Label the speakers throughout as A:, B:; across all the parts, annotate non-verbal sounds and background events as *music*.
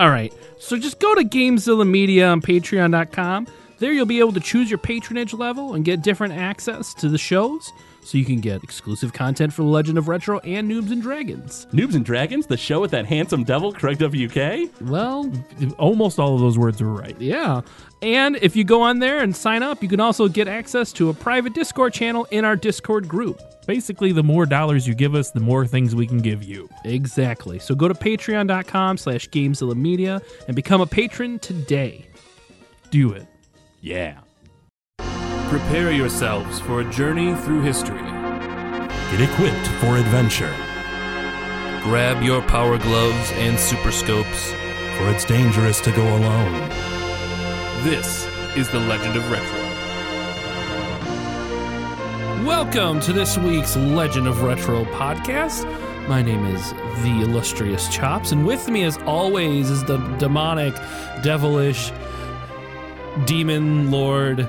A: All right. So just go to Gamezilla Media on patreon.com. There you'll be able to choose your patronage level and get different access to the shows. So you can get exclusive content for The Legend of Retro and Noobs and Dragons.
B: Noobs and Dragons, the show with that handsome devil, Craig WK.
A: Well,
C: Almost all of those words are right.
A: yeah. And if you go on there and sign up, you can also get access to a private Discord channel in our Discord group.
C: Basically, the more dollars you give us, the more things we can give you.
A: Exactly. So go to patreon.com slash Gamezilla Media and become a patron today.
C: Do it.
B: Yeah.
D: Prepare yourselves for a journey through history.
E: Get equipped for adventure,
D: Grab your power gloves and super scopes.
E: for it's dangerous to go alone.
D: This is the Legend of Retro.
A: Welcome to this week's Legend of Retro podcast. My name is the illustrious Chops, and with me, as always, is the demonic, devilish, demon lord,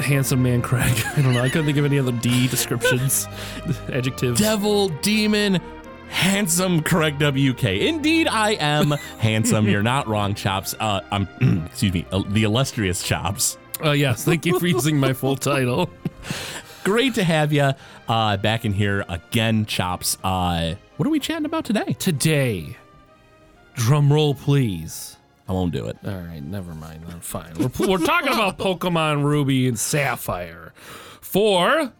A: handsome man Craig. *laughs* I don't know. I couldn't think of any other D descriptions, *laughs* adjectives.
B: Devil, demon, handsome Craig WK. Indeed, I am handsome. You're not wrong, Chops. Uh, I'm, *clears throat* excuse me, uh, the illustrious Chops.
A: Oh yes, thank you for using my full title. *laughs*
B: Great to have you uh, back in here again, Chops. Uh, what are we chatting about today?
A: Today, drum roll, please.
B: I won't do it.
A: All right, never mind. I'm fine. We're, we're talking about *laughs* Pokemon Ruby and Sapphire for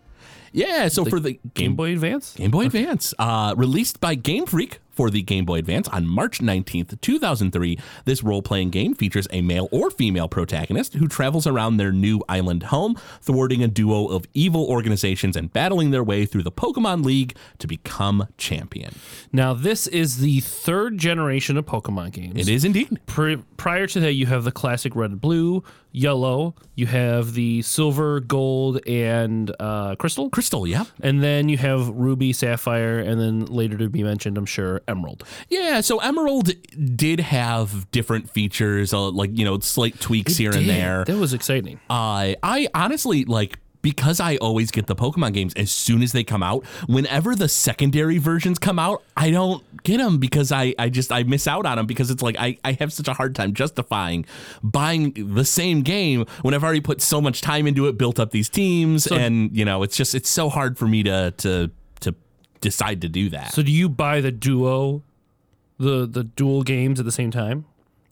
B: Yeah, so for the
A: Game Boy Advance.
B: Game Boy Advance, uh, released by Game Freak for the Game Boy Advance on March 19th, 2003. This role playing game features a male or female protagonist who travels around their new island home, thwarting a duo of evil organizations and battling their way through the Pokemon League to become champion.
A: Now, this is the third generation of Pokemon games.
B: It is indeed.
A: Pri prior to that, you have the classic red and blue, yellow. You have the silver, gold, and uh, crystal.
B: Crystal, yeah.
A: And then you have ruby, sapphire, and then later to be mentioned, I'm sure, emerald.
B: Yeah, so Emerald did have different features, uh, like, you know, slight tweaks here and there.
A: That was exciting.
B: Uh, I honestly like because I always get the Pokemon games as soon as they come out. Whenever the secondary versions come out, I don't get them because I, I just I miss out on them because it's like I, I have such a hard time justifying buying the same game when I've already put so much time into it, built up these teams, and you know it's just it's so hard for me to to decide to do that.
A: So, do you buy the duo, the the dual games at the same time?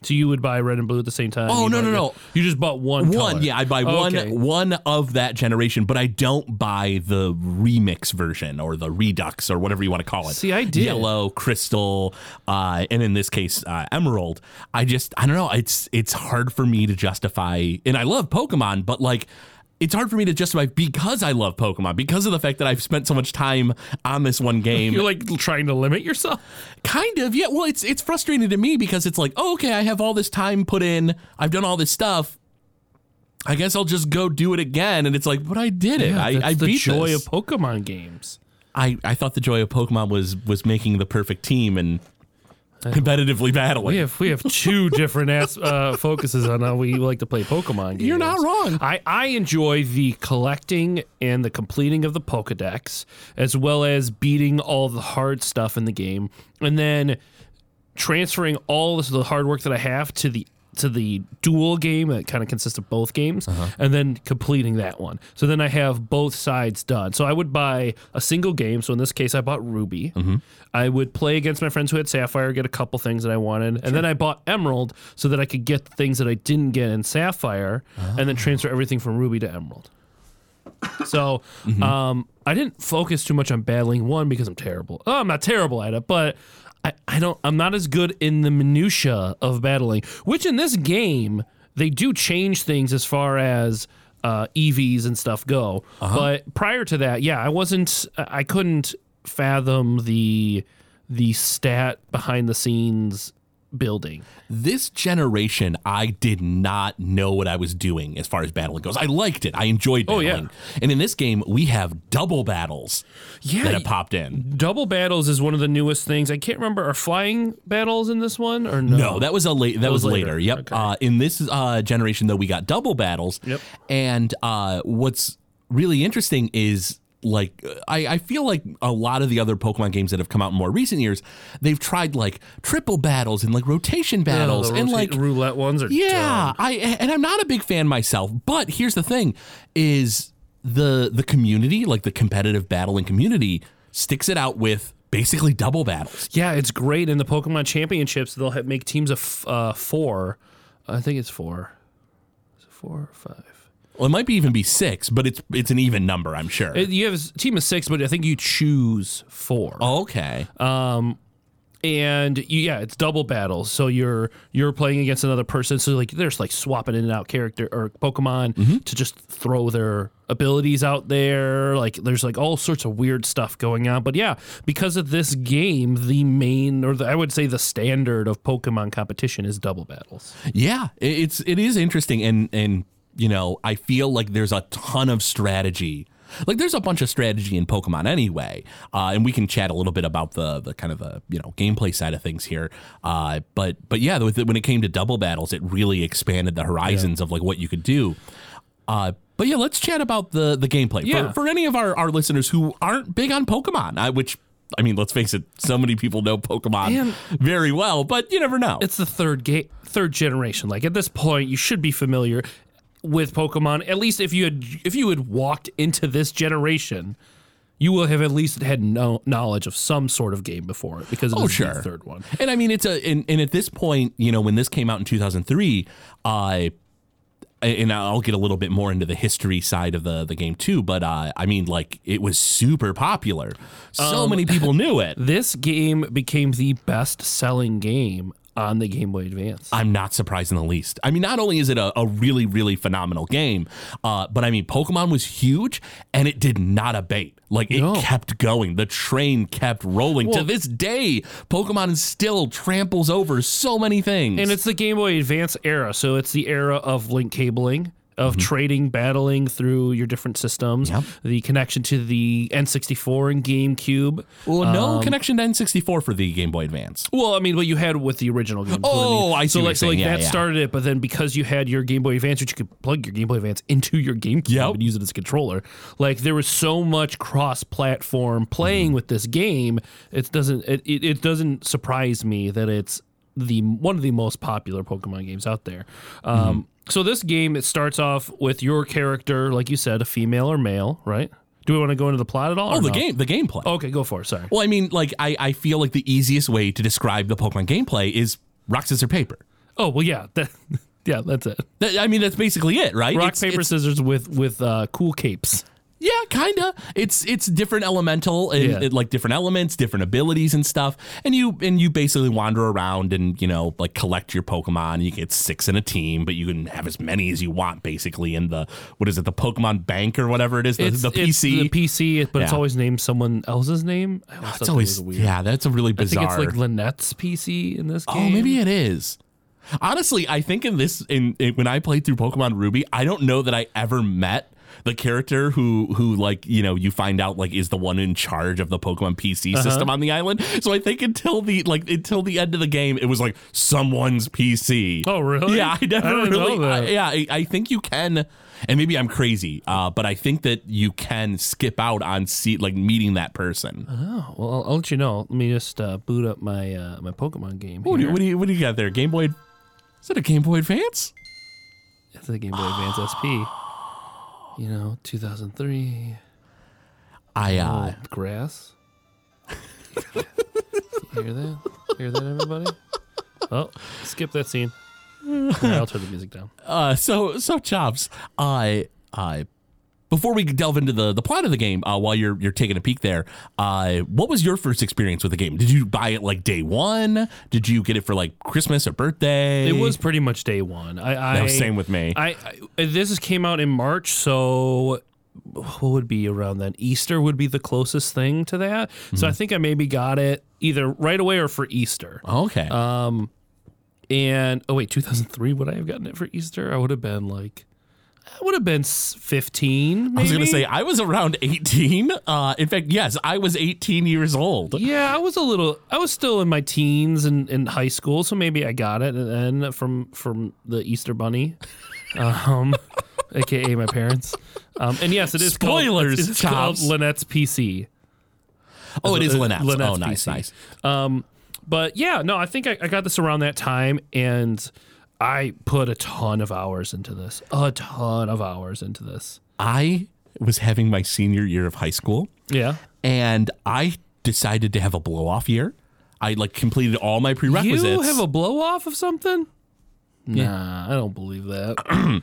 A: So you would buy red and blue at the same time?
B: Oh,
A: You
B: no, no, no.
A: You just bought one.
B: One,
A: color.
B: yeah, I buy
A: Okay.
B: one one of that generation, but I don't buy the remix version or the redux or whatever you want to call it.
A: See, I did.
B: yellow, crystal, uh, and in this case, uh, emerald. I just I don't know. It's it's hard for me to justify, and I love Pokemon, but like. It's hard for me to justify because I love Pokemon, because of the fact that I've spent so much time on this one game. *laughs*
A: You're like trying to limit yourself.
B: Kind of, yeah. Well, it's it's frustrating to me because it's like, oh, okay, I have all this time put in, I've done all this stuff. I guess I'll just go do it again, and it's like, but I did it. I,
A: That's
B: I
A: the
B: beat
A: joy
B: this.
A: of Pokemon games.
B: I I thought the joy of Pokemon was was making the perfect team and *laughs* competitively battling.
A: We have we have two different as, uh, focuses on how we like to play Pokemon games.
B: You're not wrong.
A: I, I enjoy the collecting and the completing of the Pokedex, as well as beating all the hard stuff in the game, and then transferring all this, the hard work that I have to the to the dual game that kind of consists of both games uh-huh. and then completing that one. So then i have both sides done. So i would buy a single game so in this case i bought ruby. Mm-hmm. I would play against my friends who had sapphire get a couple things that i wanted and then i bought emerald so that i could get the things that i didn't get in sapphire and then ah. transfer everything from ruby to emerald. So mm-hmm. um, I didn't focus too much on battling one because I'm terrible. Oh, I'm not terrible at it, but I, I don't. I'm not as good in the minutia of battling. Which in this game they do change things as far as uh, EVs and stuff go. But prior to that, yeah, I wasn't. I couldn't fathom the the stat behind the scenes building.
B: This generation, I did not know what I was doing as far as battling goes. I liked it. I enjoyed
A: Oh,
B: battling.
A: yeah.
B: And in this game, we have double battles
A: Yeah,
B: that have popped in.
A: double battles is one of the newest things. I can't remember are flying battles in this one or no?
B: No, that was a late. That, was,
A: was
B: later.
A: later.
B: Yep.
A: Okay.
B: Uh, in this uh, generation, though, we got double battles.
A: Yep.
B: And uh, what's really interesting is like I, I feel like a lot of the other Pokemon games that have come out in more recent years, they've tried like triple battles and like rotation battles
A: the
B: and
A: rota-
B: like
A: roulette ones are
B: yeah,
A: dumb.
B: I and I'm not a big fan myself, but here's the thing: is the the community, like the competitive battling community, sticks it out with basically double battles.
A: Yeah, it's great. In the Pokemon Championships, they'll make teams of f- uh, four. I think it's four. Is it four or five?
B: Well, it might be even be six, but it's it's an even number, I'm sure.
A: It- you have a team of six, but I think you choose four.
B: okay.
A: Um, and you, yeah, it's double battles. So you're you're playing against another person. So like there's like swapping in and out character or Pokemon
B: Mm-hmm.
A: to just throw their abilities out there. Like there's like all sorts of weird stuff going on. But yeah, because of this game, the main or the, I would say the standard of Pokemon competition is double battles.
B: Yeah, it- it's it is interesting, and and you know I feel like there's a ton of strategy. Like there's a bunch of strategy in Pokemon anyway, uh, and we can chat a little bit about the the kind of the you know gameplay side of things here. Uh, but but yeah, when it came to double battles, it really expanded the horizons of like what you could do. Uh, but yeah, let's chat about the the gameplay
A: Yeah.
B: for, for any of our, our listeners who aren't big on Pokemon, I, which. I mean, let's face it. So many people know Pokemon
A: And-
B: very well, but you never know.
A: It's the third game, third generation. Like at this point, you should be familiar with Pokemon. At least if you had if you had walked into this generation, you will have at least had no knowledge of some sort of game before it because it
B: Oh, sure.
A: the third one.
B: And I mean, it's a and, and at this point, you know, when this came out in 2003, uh, and I'll get a little bit more into the history side of the the game too. But uh, I mean, like it was super popular. So many people knew it. *laughs*
A: This game became the best selling game on the Game Boy Advance.
B: I'm not surprised in the least. I mean, not only is it a, a really, really phenomenal game, uh, but I mean, Pokemon was huge and it did not abate. Like it
A: No.
B: kept going. The train kept rolling. to this day, Pokemon still tramples over so many things.
A: and it's the Game Boy Advance era, so it's the era of link cabling. Of trading, battling through your different systems,
B: Yep.
A: the connection to the N64 and GameCube.
B: well, no connection to N64 for the Game Boy Advance.
A: Well, I mean, what you had with the original game. what
B: Oh, I see
A: So like, so like.
B: Yeah,
A: that
B: yeah.
A: started it, but then because you had your Game Boy Advance, which you could plug your Game Boy Advance into your GameCube
B: Yep.
A: and use it as a controller, like there was so much cross-platform playing
B: Mm-hmm.
A: with this game. It doesn't it, it, it doesn't surprise me that it's the one of the most popular Pokemon games out there. Um,
B: Mm-hmm.
A: So this game it starts off with your character, like you said, a female or male, right? Do we want to go into the plot at all?
B: Oh, the
A: no?
B: game, the gameplay.
A: Okay, go for it. Sorry.
B: Well, I mean, like I, I feel like the easiest way to describe the Pokemon gameplay is rock scissors paper.
A: Oh well, yeah, that, *laughs* yeah, that's it.
B: That, I mean, that's basically it, right?
A: Rock
B: It's-
A: paper
B: it's-
A: scissors with with uh, cool capes.
B: Yeah, kinda. It's it's different elemental and
A: Yeah.
B: it- like different elements, different abilities and stuff. And you and you basically wander around and you know like collect your Pokemon. You get six in a team, but you can have as many as you want basically in the what is it the Pokemon Bank or whatever it is the, the
A: it's
B: PC.
A: the PC, but it's always named someone else's name. I always
B: it's always
A: weird.
B: yeah, that's a really bizarre.
A: I think it's like Lanette's PC in this game.
B: Oh, maybe it is. Honestly, I think in this in, in when I played through Pokemon Ruby, I don't know that I ever met the character who who like you know you find out like is the one in charge of the Pokemon PC
A: Uh-huh.
B: system on the island. So I think until the like until the end of the game, it was like someone's PC.
A: Oh, really?
B: Yeah, I never
A: I
B: really.
A: that.
B: I- yeah, I, I think you can, and maybe I'm crazy, uh, but I think that you can skip out on see like meeting that person.
A: Oh, well, I'll, I'll let you know. Let me just uh, boot up my uh, my Pokemon game.
B: What do, you, what do you what do you got there? Game Boy? Is it a Game Boy Advance?
A: It's a Game Boy Advance SP. You know, 2003.
B: I uh,
A: grass. You *laughs* hear that? Hear that, everybody? Oh, skip that scene. All right, I'll turn the music down.
B: uh so so chops I, uh before we delve into the the plot of the game uh while you're you're taking a peek there uh what was your first experience with the game did you buy it like day one did you get it for like christmas or birthday
A: It was pretty much day one. I, I
B: That was same with me.
A: I, I this came out in March, so what would be around then? Easter would be the closest thing to that. So
B: Mm-hmm.
A: I think I maybe got it either right away or for Easter.
B: okay
A: Um, And oh wait, 2003. Would I have gotten it for Easter? I would have been like, would have been 15. Maybe.
B: I was going to say I was around 18. Uh, in fact, yes, I was 18 years old.
A: Yeah, I was a little. I was still in my teens and in high school, so maybe I got it and then from from the Easter Bunny, um, *laughs* aka my parents. Um, and yes, it is
B: Spoilers,
A: Called, it's called Lanette's PC.
B: Oh, it is Lanette's.
A: Lanette's
B: Oh, nice,
A: PC.
B: nice.
A: Um, but yeah, no, I think I, I got this around that time, and I put a ton of hours into this. A ton of hours into this.
B: I was having my senior year of high school
A: Yeah.
B: and I decided to have a blow off year. I like completed all my prerequisites.
A: You have a blow off of something? Nah, I don't believe that. *clears throat*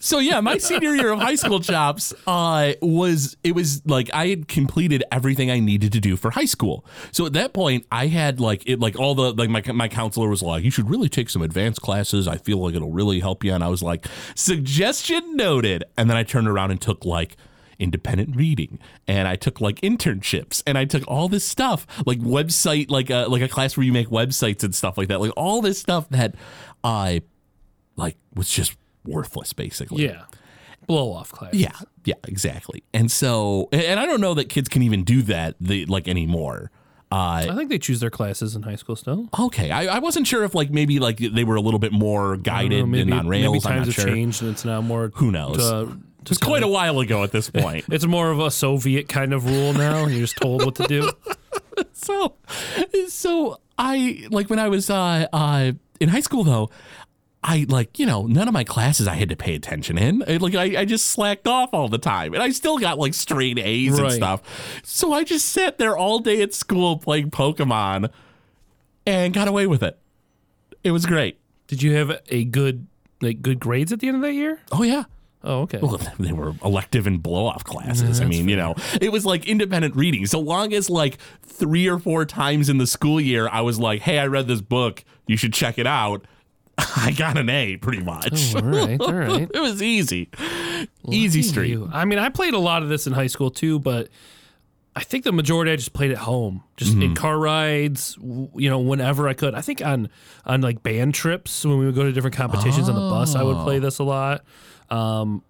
B: So yeah, my *laughs* senior year of high school chops uh, was it was like I had completed everything I needed to do for high school. So at that point, I had like it like all the like my my counselor was like, you should really take some advanced classes. I feel like it'll really help you. And I was like, suggestion noted. And then I turned around and took like independent reading and I took like internships and I took all this stuff like website like a like a class where you make websites and stuff like that like all this stuff that I like was just worthless basically
A: Yeah. Blow off class.
B: yeah, yeah, exactly. And so, and I don't know that kids can even do that the, like anymore. Uh,
A: I think they choose their classes in high school still.
B: okay, I, I wasn't sure if like maybe like they were a little bit more guided
A: know, maybe,
B: and on rails.
A: maybe
B: I'm
A: times have
B: sure.
A: changed and it's now more.
B: Who knows?
A: To,
B: It's quite a while ago at this *laughs* point.
A: It's more of a Soviet kind of rule now. You're just told what to do. *laughs*
B: so, so I like when I was uh, uh, in high school though. I like, you know, none of my classes I had to pay attention in. I, like, I, I just slacked off all the time. And I still got like straight A's and stuff. So I just sat there all day at school playing Pokemon and got away with it. It was great.
A: Did you have a good like good grades at the end of that year?
B: Oh, yeah.
A: Oh, okay.
B: Well, they were elective and blow off classes. Mm, I mean, you know, it was like independent reading. So long as like three or four times in the school year, I was like, hey, I read this book. You should check it out. *laughs* I got an A pretty much.
A: Oh, all right, all right. *laughs*
B: it was easy. Easy street.
A: you. I mean, I played a lot of this in high school too, but I think the majority I just played at home, just
B: Mm-hmm.
A: in car rides. You know, whenever I could. I think on on like band trips when we would go to different competitions on the bus, I would play
B: Oh.
A: this a lot. Um,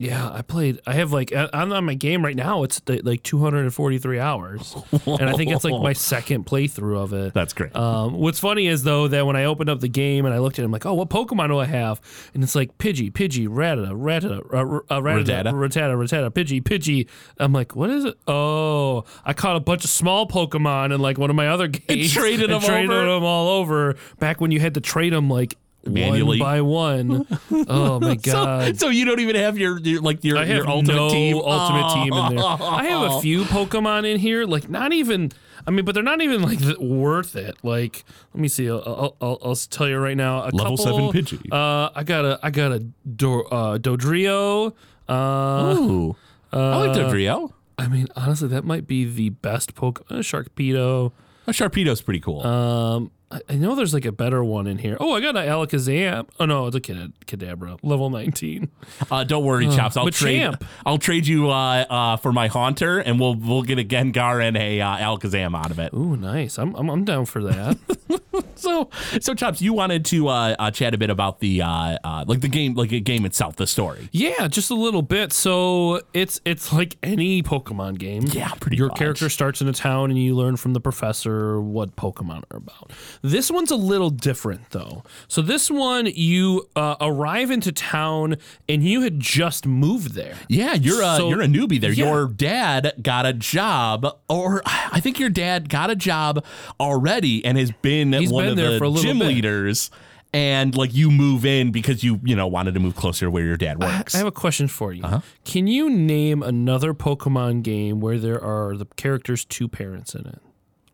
A: yeah, I played. I have like uh, on on my game right now. It's the, like 243 hours, and I think it's like my *laughs* second playthrough of it.
B: That's great.
A: Um, what's funny is though that when I opened up the game and I looked at it, I'm like, oh, what Pokemon do I have? And it's like Pidgey, Pidgey, Rattata, Rattata, uh, uh, Rattata,
B: Rattata.
A: Rattata, Rattata, Pidgey, Pidgey. I'm like, what is it? Oh, I caught a bunch of small Pokemon in like one of my other *laughs* games
B: traded
A: and
B: them
A: traded
B: over?
A: them all over. Back when you had to trade them like
B: Manually.
A: one by one. *laughs* Oh my god.
B: so, so you don't even have your, your like your,
A: I have
B: your ultimate
A: no
B: team.
A: ultimate
B: Oh.
A: team in there. *laughs* I have a few Pokemon in here, like not even. I mean, but they're not even like th- worth it. Like, let me see. I'll, I'll, I'll, tell you right now. A
B: Level
A: couple,
B: seven Pidgey.
A: Uh, I got a I got a Do, uh, Dodrio. Uh,
B: Ooh. I like Dodrio.
A: I mean, honestly, that might be the best Pokemon. Uh, Sharpedo.
B: A Sharpedo's pretty cool.
A: Um, I, know there's like a better one in here. Oh, I got an Alakazam. Oh no, it's a Kad- Kadabra, level 19.
B: Uh, don't worry, Chops. I'll trade.
A: Machamp.
B: I'll trade you uh, uh, for my Haunter, and we'll we'll get a Gengar and a uh, Alakazam out of it.
A: Ooh, nice. I'm I'm, I'm down for that. *laughs*
B: So, so Chops, you wanted to uh, uh, chat a bit about the uh, uh, like the game, like a game itself, the story.
A: Yeah, just a little bit. So it's it's like any Pokemon game.
B: Yeah, pretty
A: Your
B: much.
A: character starts in a town and you learn from the professor what Pokemon are about. This one's a little different though. So this one you uh, arrive into town and you had just moved there.
B: Yeah, you're a
A: So-
B: you're a newbie there.
A: Yeah.
B: Your dad got a job, or I think your dad got a job already and has been
A: He's
B: one
A: been
B: of
A: there
B: the
A: for a little
B: gym
A: bit.
B: leaders. And like you move in because you you know wanted to move closer to where your dad works.
A: I have a question for you.
B: Uh-huh.
A: Can you name another Pokemon game where there are the characters' two parents in it?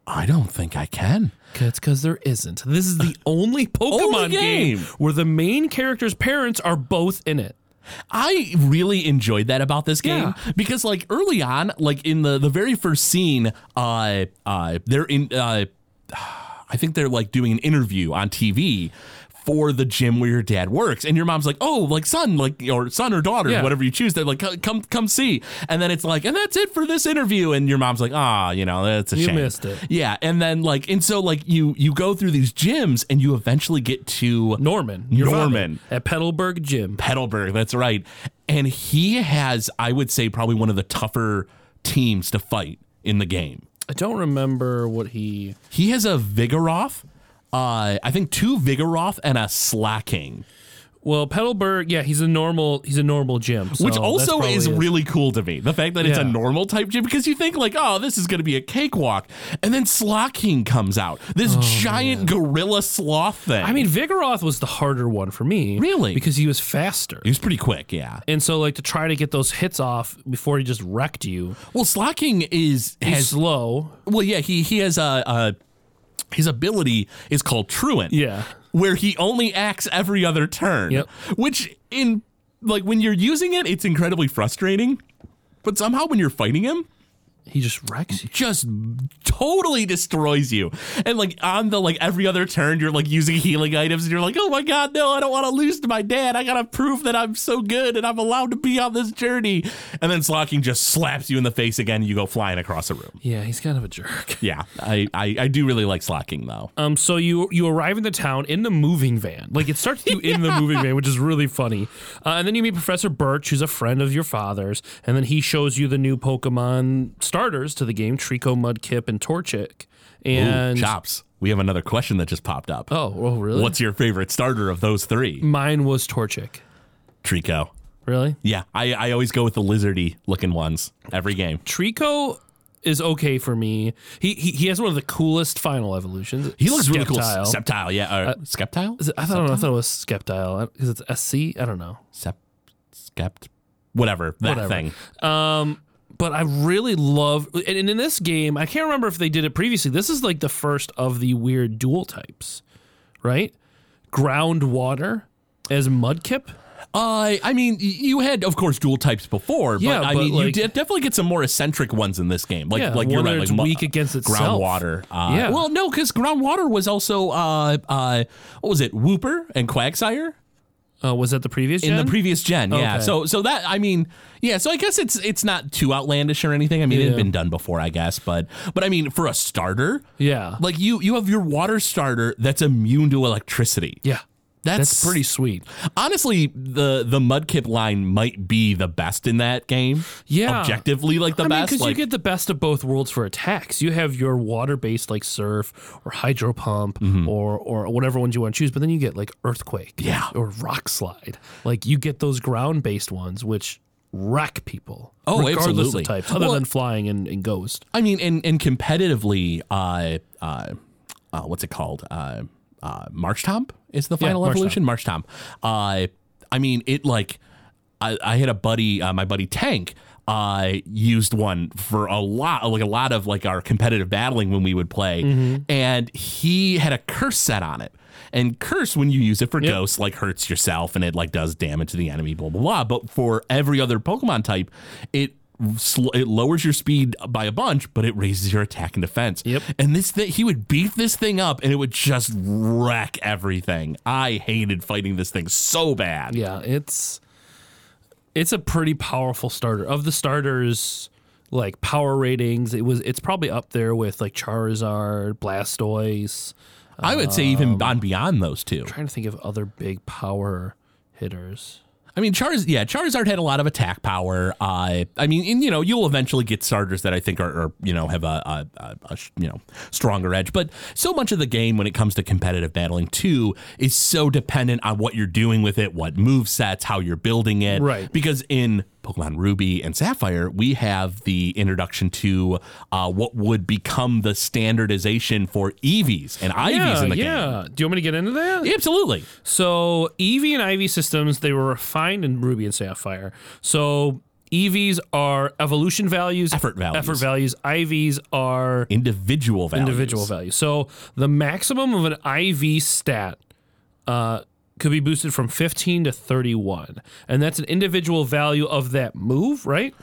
B: I don't think I can.
A: It's because there isn't. This is the *laughs* only Pokemon
B: game.
A: game where the main character's parents are both in it.
B: I really enjoyed that about this game
A: Yeah.
B: because like early on, like in the the very first scene, uh uh they're in uh *sighs* I think they're like doing an interview on TV for the gym where your dad works, and your mom's like, "Oh, like son, like or son or daughter,
A: Yeah.
B: whatever you choose." They're like, "Come, come see," and then it's like, "And that's it for this interview," and your mom's like, "Ah, you know, that's a
A: You
B: shame."
A: You missed it.
B: Yeah, and then like, and so like you you go through these gyms, and you eventually get to
A: Norman.
B: Norman.
A: at Petalburg Gym.
B: Petalburg. That's right. And he has, I would say, probably one of the tougher teams to fight in the game.
A: I don't remember what he.
B: He has a Vigoroth, uh, I think two Vigoroth and a Slacking,
A: Well, Petalburg, yeah, he's a normal. He's a normal gym, so
B: which also is really cool to me. The fact that it's a normal type gym because you think like, oh, this is going to be a cakewalk, and then Slacking comes out, this giant gorilla sloth thing.
A: Oh, I mean, Vigoroth was the harder one for me.
B: Really?
A: Because he was faster.
B: he was pretty quick, yeah.
A: And so, like, to try to get those hits off before he just wrecked you,
B: Well, Slacking is
A: he's
B: has
A: slow.
B: well, yeah, he he has a. a his ability is called Truant.
A: Yeah.
B: where he only acts every other turn.
A: Yep.
B: Which in like when you're using it, it's incredibly frustrating. But somehow when you're fighting him,
A: He just wrecks you.
B: just totally destroys you. And like on the like every other turn, you're like using healing items and you're like, oh my god, no, I don't want to lose to my dad. I gotta prove that I'm so good and I'm allowed to be on this journey. And then Slocking just slaps you in the face again and you go flying across a room.
A: Yeah, he's kind of a jerk. *laughs*
B: Yeah. I, I, I do really like Slocking though.
A: Um, so you you arrive in the town in the moving van. Like it starts with you in the *laughs* moving van, which is really funny. Uh, and then you meet Professor Birch, who's a friend of your father's, and then he shows you the new Pokemon starters to the game: Treecko, Mudkip, and Torchic. And
B: Ooh, chops. We have another question that just popped up.
A: oh, oh, really?
B: What's your favorite starter of those three?
A: Mine was Torchic.
B: Treecko.
A: Really?
B: Yeah, I, I always go with the lizardy looking ones every game.
A: Treecko is okay for me. He, he he has one of the coolest final evolutions.
B: He looks really cool.
A: Skeptile.
B: Sceptile, yeah. Uh, Skeptile?
A: Is it- I thought I thought it was Skeptile because it's SC. I don't know.
B: Sep, skept, whatever that
A: Whatever.
B: thing.
A: Um, but I really love, and in this game, I can't remember if they did it previously. This is like the first of the weird dual types, right? Ground water as Mudkip.
B: Uh, I mean, you had, of course, dual types before, but
A: Yeah,
B: I
A: but
B: mean, you did definitely get some more eccentric ones in this game. Like,
A: Yeah,
B: like you're right, like mu-
A: weak against itself.
B: groundwater. Uh,
A: Yeah.
B: Well, no, because groundwater was also, uh, uh, what was it, Wooper and Quagsire?
A: Uh, was that the previous
B: in the previous gen. Yeah.
A: Okay.
B: So so that I mean, yeah. So I guess it's it's not too outlandish or anything. I mean, it
A: Yeah.
B: had been done before, I guess. But but I mean, for a starter,
A: yeah,
B: like you you have your water starter that's immune to electricity.
A: yeah.
B: That's,
A: That's pretty sweet.
B: Honestly, the the Mudkip line might be the best in that game.
A: Yeah.
B: Objectively, like the
A: I
B: best.
A: because
B: like,
A: you get the best of both worlds for attacks. You have your water-based like Surf or Hydro Pump or or whatever ones you want to choose, but then you get like Earthquake,
B: Mm-hmm. Yeah.
A: or Rock Slide. Like you get those ground-based ones, which wreck people.
B: Oh,
A: regardless
B: absolutely.
A: of types, other
B: Well-
A: than flying and, and Ghost.
B: I mean, and and competitively, uh, uh, uh, what's it called? Uh, uh, Marshtomp is the final
A: March
B: evolution. Marshtomp. Uh, I mean, it like I, I had a buddy, uh, my buddy Tank. Uh, used one for a lot, like a lot of like our competitive battling when we would play,
A: Mm-hmm.
B: and he had a curse set on it. And curse, when you use it for ghosts, like hurts yourself and it like does damage to the enemy, blah blah blah. But for every other Pokemon type, it it lowers your speed by a bunch, but it raises your attack and defense.
A: Yep.
B: And this thing, he would beat this thing up, and it would just wreck everything. I hated fighting this thing so bad.
A: Yeah, it's it's a pretty powerful starter. Of the starters, like power ratings, it was it's probably up there with like Charizard, Blastoise.
B: I would say
A: Um,
B: even on beyond those two.
A: trying to think of other big power hitters.
B: I mean, Charz, yeah, Charizard had a lot of attack power. Uh, I mean, and, you know, you'll eventually get starters that I think are, are you know, have a, a, a, a you know stronger edge. But so much of the game when it comes to competitive battling too is so dependent on what you're doing with it, what move sets, how you're building it.
A: Right.
B: Because in Pokemon Ruby and Sapphire, we have the introduction to uh, what would become the standardization for EVs and IVs
A: yeah,
B: in the game.
A: yeah. Do you want me to get into that?
B: game. Absolutely.
A: So EV and IV systems they were refined in Ruby and Sapphire. So EVs are evolution values,
B: Effort values.
A: Effort values. IVs are
B: Individual values.
A: individual values. So the maximum of an IV stat uh, could be boosted from 15 to 31, and that's an individual value of that move, right?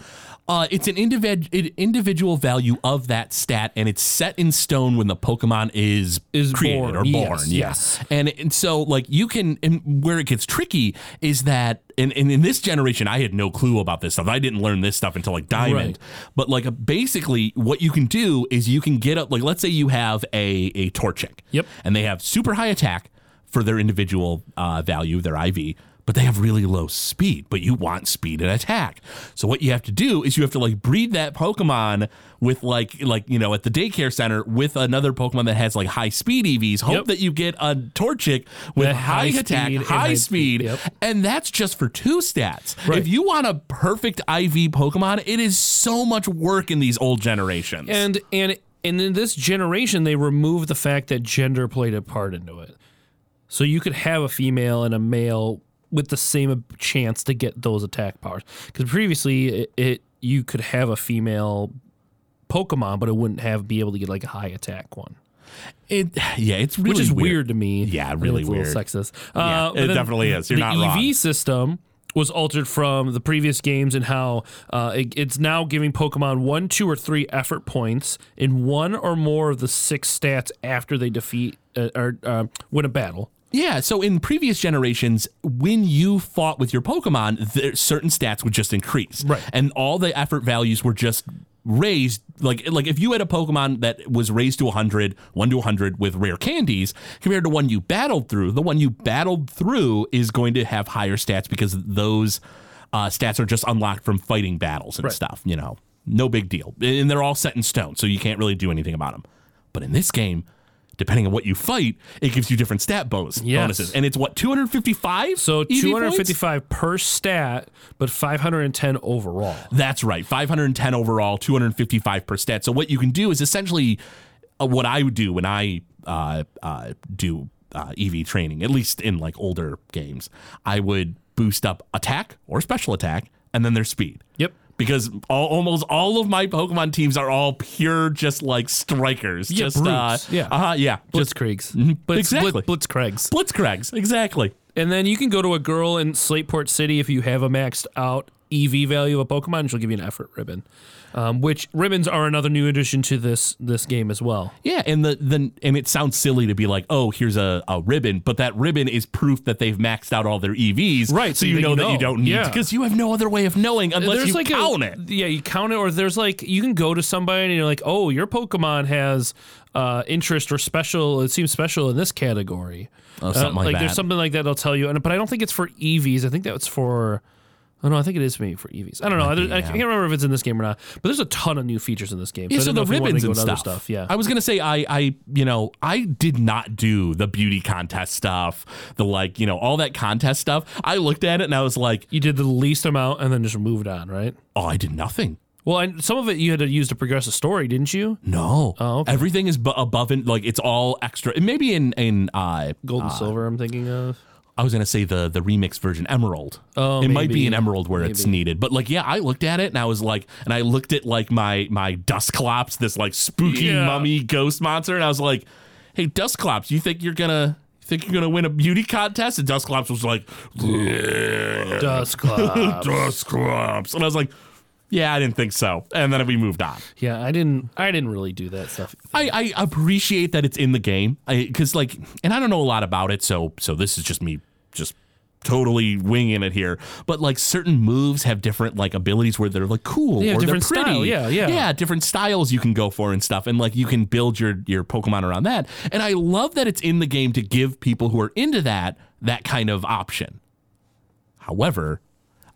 B: Uh, it's an individ- individual value of that stat, and it's set in stone when the Pokemon is
A: Is
B: created
A: born,
B: or
A: yes,
B: born.
A: yes.
B: Yeah. And, and so, like, you can, and where it gets tricky is that, and, and in this generation, I had no clue about this stuff. I didn't learn this stuff until like Diamond.
A: Right.
B: But like, basically, what you can do is you can get up, like, let's say you have a a Torchic.
A: Yep.
B: And they have super high attack for their individual uh, value, their IV. But they have really low speed, but you want speed and attack. So what you have to do is you have to like breed that Pokemon with like like you know at the daycare center with another Pokemon that has like high speed EVs. Hope
A: Yep.
B: that you get a Torchic with high,
A: high
B: attack, high,
A: high
B: speed,
A: speed, yep.
B: and that's just for two stats.
A: Right.
B: If you want a perfect IV Pokemon, it is so much work in these old generations.
A: And and and in this generation, they removed the fact that gender played a part into it. So you could have a female and a male with the same chance to get those attack powers. Because previously, it, it you could have a female Pokemon, but it wouldn't have be able to get like a high attack one,
B: it yeah, it's really
A: which is weird.
B: weird.
A: to me.
B: Yeah, really
A: it's a little
B: weird.
A: sexist.
B: Yeah,
A: but
B: it definitely is. You're
A: the
B: not
A: EV system was altered from the previous games and how uh, it- it's now giving Pokemon one, two, or three effort points in one or more of the six stats after they defeat uh, or uh, win a battle.
B: Yeah, so in previous generations, when you fought with your Pokemon, there, certain stats would just increase,
A: Right.
B: And all the effort values were just raised. Like, like if you had a Pokemon that was raised to 100, 1 to 100 with rare candies, compared to one you battled through, the one you battled through is going to have higher stats because those uh, stats are just unlocked from fighting battles and
A: Right.
B: stuff. You know, no big deal, and they're all set in stone, so you can't really do anything about them. But in this game. Depending on what you fight, it gives you different stat bonus,
A: Yes.
B: bonuses. And it's what, 255?
A: So
B: EV points?
A: 255 per stat, but 510 overall.
B: That's right. 510 overall, 255 per stat. So what you can do is essentially uh, what I would do when I uh, uh, do uh, EV training, at least in like older games. I would boost up attack or special attack and then their speed.
A: Yep.
B: Because all, almost all of my Pokemon teams are all pure, just like strikers.
A: Yeah,
B: just uh.
A: Yeah.
B: uh-huh, yeah,
A: Blitzkriegs. Blitz,
B: Exactly.
A: Blitz, Blitzkriegs.
B: Blitzkrigs. Exactly.
A: And then you can go to a girl in Slateport City if you have a maxed out EV value of a Pokemon, she'll give you an effort ribbon. Um, which ribbons are another new addition to this this game as well.
B: Yeah, and the the and it sounds silly to be like, oh, here's a, a ribbon, but that ribbon is proof that they've maxed out all their EVs.
A: Right,
B: So, you
A: that
B: know
A: you
B: that you don't need
A: Yeah.
B: because you have no other way of knowing unless you
A: like
B: count
A: a,
B: it.
A: Yeah, you count it, or there's like you can go to somebody and you're like, oh, your Pokemon has uh, interest or special. It seems special in this category.
B: Oh, something like
A: like there's something like that. They'll tell you, and but I don't think it's for EVs. I think that's for. Oh no, I think it is maybe for EVs. I don't know. I, I can't remember if it's in this game or not. But there's a ton of new features in this game.
B: Yeah, so the
A: know if you wanted
B: ribbons and
A: other
B: stuff.
A: Yeah,
B: I was gonna say I I you know I did not do the beauty contest stuff, the like you know all that contest stuff. I looked at it and I was like,
A: you did the least amount and then just moved on, right?
B: oh, I did nothing.
A: Well, and some of it you had to use to progress the story, didn't you?
B: No,
A: Oh, okay.
B: everything is bu- above and like it's all extra. Maybe in in uh,
A: Gold and silver, I'm thinking of.
B: I was gonna say the the remix version Emerald.
A: Oh,
B: it might be an Emerald where it's needed, but like yeah, I looked at it and I was like, and I looked at like my my Dusclops, this like spooky
A: Yeah.
B: mummy ghost monster, and I was like, hey Dusclops, you think you're gonna think you're gonna win a beauty contest? And Dusclops was like, yeah,
A: Dust Cloud.
B: Dusclops, *laughs* and I was like, yeah, I didn't think so, and then we moved on.
A: yeah, I didn't. I didn't really do that stuff.
B: I, I appreciate that it's in the game because like and i don't know a lot about it so so this is just me just totally winging it here but like certain moves have different like abilities where they're like cool
A: Yeah,
B: or
A: different
B: they're pretty
A: style. Yeah, yeah.
B: yeah different styles you can go for and stuff and like you can build your your pokemon around that and i love that it's in the game to give people who are into that that kind of option however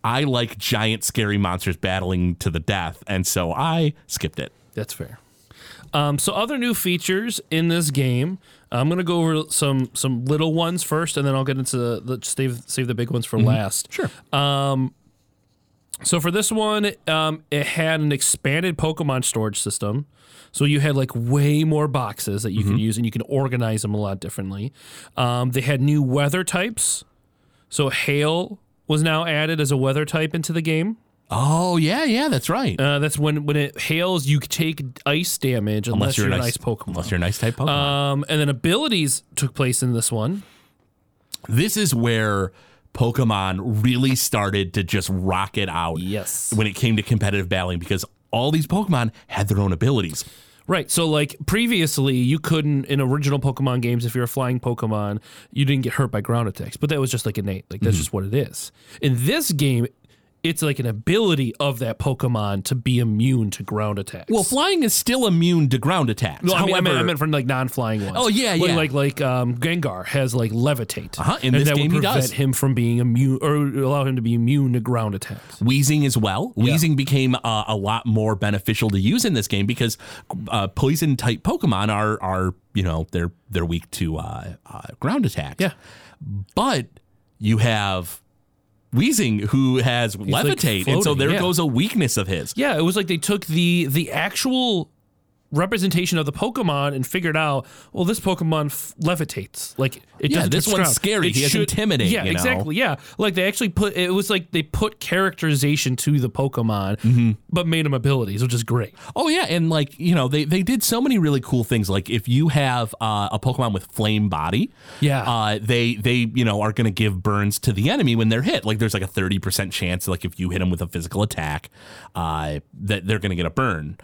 B: i like giant scary monsters battling to the death and so i skipped it
A: That's fair. Um, so other new features in this game. I'm gonna go over some some little ones first, and then I'll get into the, the save save the big ones for last.
B: sure
A: So for this one, um, it had an expanded Pokemon storage system. So you had like way more boxes that you
B: Mm-hmm.
A: could use, and you can organize them a lot differently. Um, they had new weather types. So hail was now added as a weather type into the game.
B: Oh yeah, yeah, that's right.
A: Uh, that's when when it hails, you take ice damage unless, you're, an ice Pokemon.
B: Unless you're an ice type Pokemon.
A: Um, and then abilities took place in this one.
B: this is where Pokemon really started to just rocket out.
A: Yes.
B: When it came to competitive battling, because all these Pokemon had their own abilities.
A: Right. So like previously you couldn't in original Pokemon games if you're a flying Pokemon, you didn't get hurt by ground attacks, but that was just like innate. Like that's mm-hmm. just what it is. In this game, it's like an ability of that Pokemon to be immune to ground attacks.
B: Well, flying is still immune to ground attacks.
A: Well, I, mean, I, meant, I meant for like non-flying ones.
B: Oh, yeah, yeah.
A: Like like um, Gengar has like levitate,
B: Uh-huh, in
A: and
B: this
A: that
B: game he
A: would prevent
B: does.
A: him from being immune or allow him to be immune to ground attacks.
B: Wheezing as well. Wheezing became uh, a lot more beneficial to use in this game because uh, poison type Pokemon are are you know they're they're weak to uh, uh, ground attacks.
A: Yeah.
B: but you have Wheezing who has
A: like,
B: levitate, and so there
A: yeah.
B: goes a weakness of his.
A: Yeah, it was like they took the the actual representation of the Pokemon and figured out, well, this Pokemon f- levitates. Like it
B: Yeah,
A: doesn't
B: this one's scary.
A: It
B: He has intimidate,
A: Yeah,
B: you know?
A: exactly. Yeah, like they actually put it was like they put characterization to the Pokemon,
B: Mm-hmm.
A: but made them abilities, which is great.
B: Oh yeah, and like you know they they did so many really cool things. Like if you have uh, a Pokemon with flame body,
A: Yeah.
B: uh, they they you know are going to give burns to the enemy when they're hit. Like there's like a thirty percent chance, like if you hit them with a physical attack, uh, that they're going to get a burn.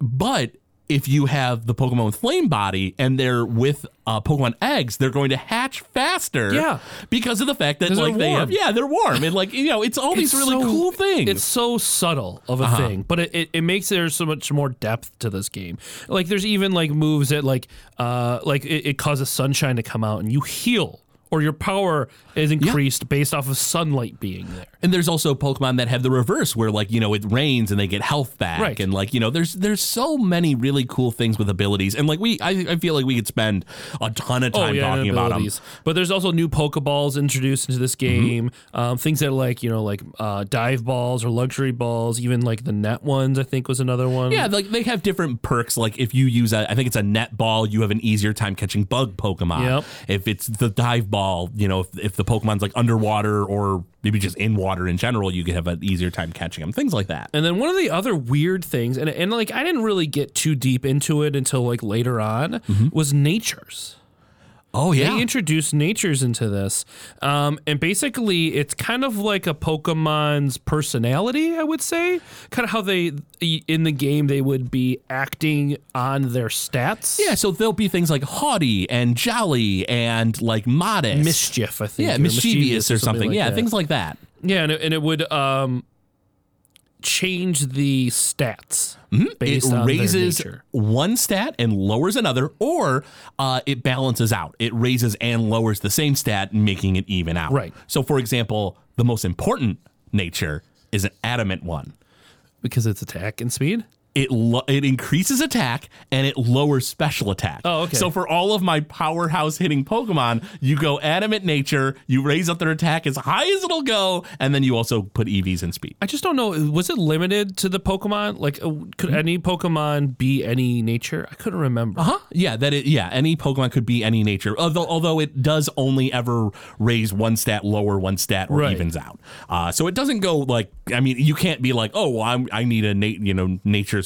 B: But if you have the Pokemon with flame body and they're with uh, Pokemon eggs, they're going to hatch faster.
A: Yeah.
B: because of the fact that
A: they're
B: like they have
A: warm.
B: yeah they're warm and like you know it's all these really
A: so-
B: cool things.
A: It's so subtle of a thing, but it, it, it makes there so much more depth to this game. Like there's even like moves that like uh like it, it causes sunshine to come out and you heal or your power is increased based off of sunlight being there.
B: And there's also Pokemon that have the reverse, where like you know it rains and they get health back,
A: Right.
B: and like you know there's there's so many really cool things with abilities, and like we I, I feel like we could spend a ton of time talking about them.
A: Oh. But there's also new Pokeballs introduced into this
B: Mm-hmm.
A: game. Um, things that are like you know like uh, dive balls or luxury balls, even like the net ones. I think was another one.
B: Yeah, like they have different perks. Like if you use a, I think it's a net ball, you have an easier time catching bug Pokemon.
A: Yep.
B: If it's the dive ball, you know, if, if the Pokemon's like underwater or maybe just in water in general, you could have an easier time catching them. Things like that.
A: And then one of the other weird things, and, and like I didn't really get too deep into it until like later on, mm-hmm. was natures.
B: Oh yeah,
A: They introduced natures into this, um, and basically it's kind of like a Pokemon's personality. I would say, kind of how they in the game they would be acting on their stats.
B: Yeah, so there'll be things like haughty and jolly and like modest.
A: mischief. I think.
B: yeah,
A: or
B: mischievous or something.
A: like
B: yeah,
A: that.
B: things like that.
A: Yeah, and it, and it would um, change the stats based
B: it raises one stat and lowers another, or uh, it balances out. It raises and lowers the same stat, making it even out.
A: Right.
B: So, for example, the most important nature is an adamant one.
A: because it's attack and speed.
B: It lo- it increases attack and it lowers special attack.
A: Oh, okay.
B: So for all of my powerhouse hitting Pokemon, you go adamant nature, you raise up their attack as high as it'll go, and then you also put EVs in speed.
A: I just don't know. Was it limited to the Pokemon? Like, uh, could any Pokemon be any nature? I couldn't remember.
B: Huh? Yeah, that it. Yeah, any Pokemon could be any nature. Although, although it does only ever raise one stat, lower one stat, or
A: Right.
B: evens out. Uh, so it doesn't go like. I mean, you can't be like, oh, well, I'm, I need a nat- you know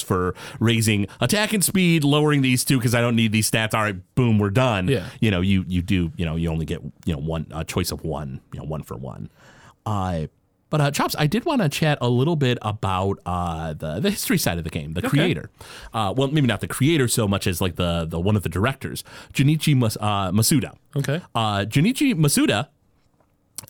B: for raising attack and speed, lowering these two because I don't need these stats. All right, boom, we're done.
A: Yeah.
B: You know, you you do. You know, you only get you know one a choice of one. You know, one for one. Uh, but uh, Chops, I did want to chat a little bit about uh, the the history side of the game, the creator. Uh, well, maybe not the creator so much as like the the one of the directors, Junichi Mas- uh, Masuda.
A: Okay.
B: Uh, Junichi Masuda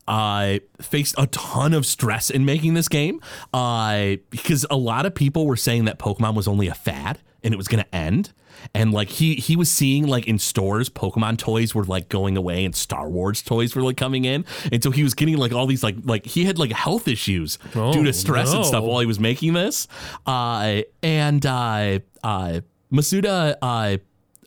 B: uh, faced a ton of stress in making this game uh, because a lot of people were saying that Pokemon was only a fad and it was going to end. And like he he was seeing like in stores, Pokemon toys were like going away and Star Wars toys were like coming in, and so he was getting like all these like like he had like health issues due to stress and stuff while he was making this. Uh, and uh, uh, Masuda uh,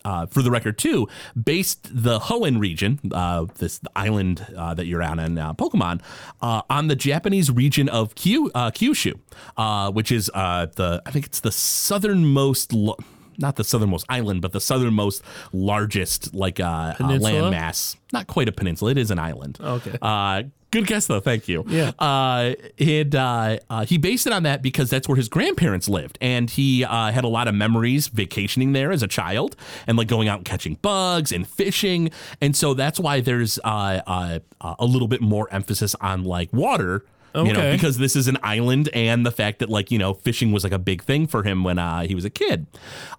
B: uh, for the record, too, based the Hoenn region, uh, this island uh, that you're on in uh, Pokemon, uh, on the Japanese region of Kyu, uh, Kyushu, which is the I think it's the southernmost. Lo- not the southernmost island, but the southernmost largest like uh, uh, landmass. Not quite a peninsula; it is an island.
A: Okay.
B: Uh, Good guess though. Thank you.
A: Yeah.
B: Uh, it, uh, uh, he based it on that because that's where his grandparents lived, and he uh, had a lot of memories vacationing there as a child, and like going out and catching bugs and fishing, and so that's why there's uh, uh, uh, a little bit more emphasis on like water. You know, because this is an island, and the fact that like you know fishing was like a big thing for him when uh, he was a kid.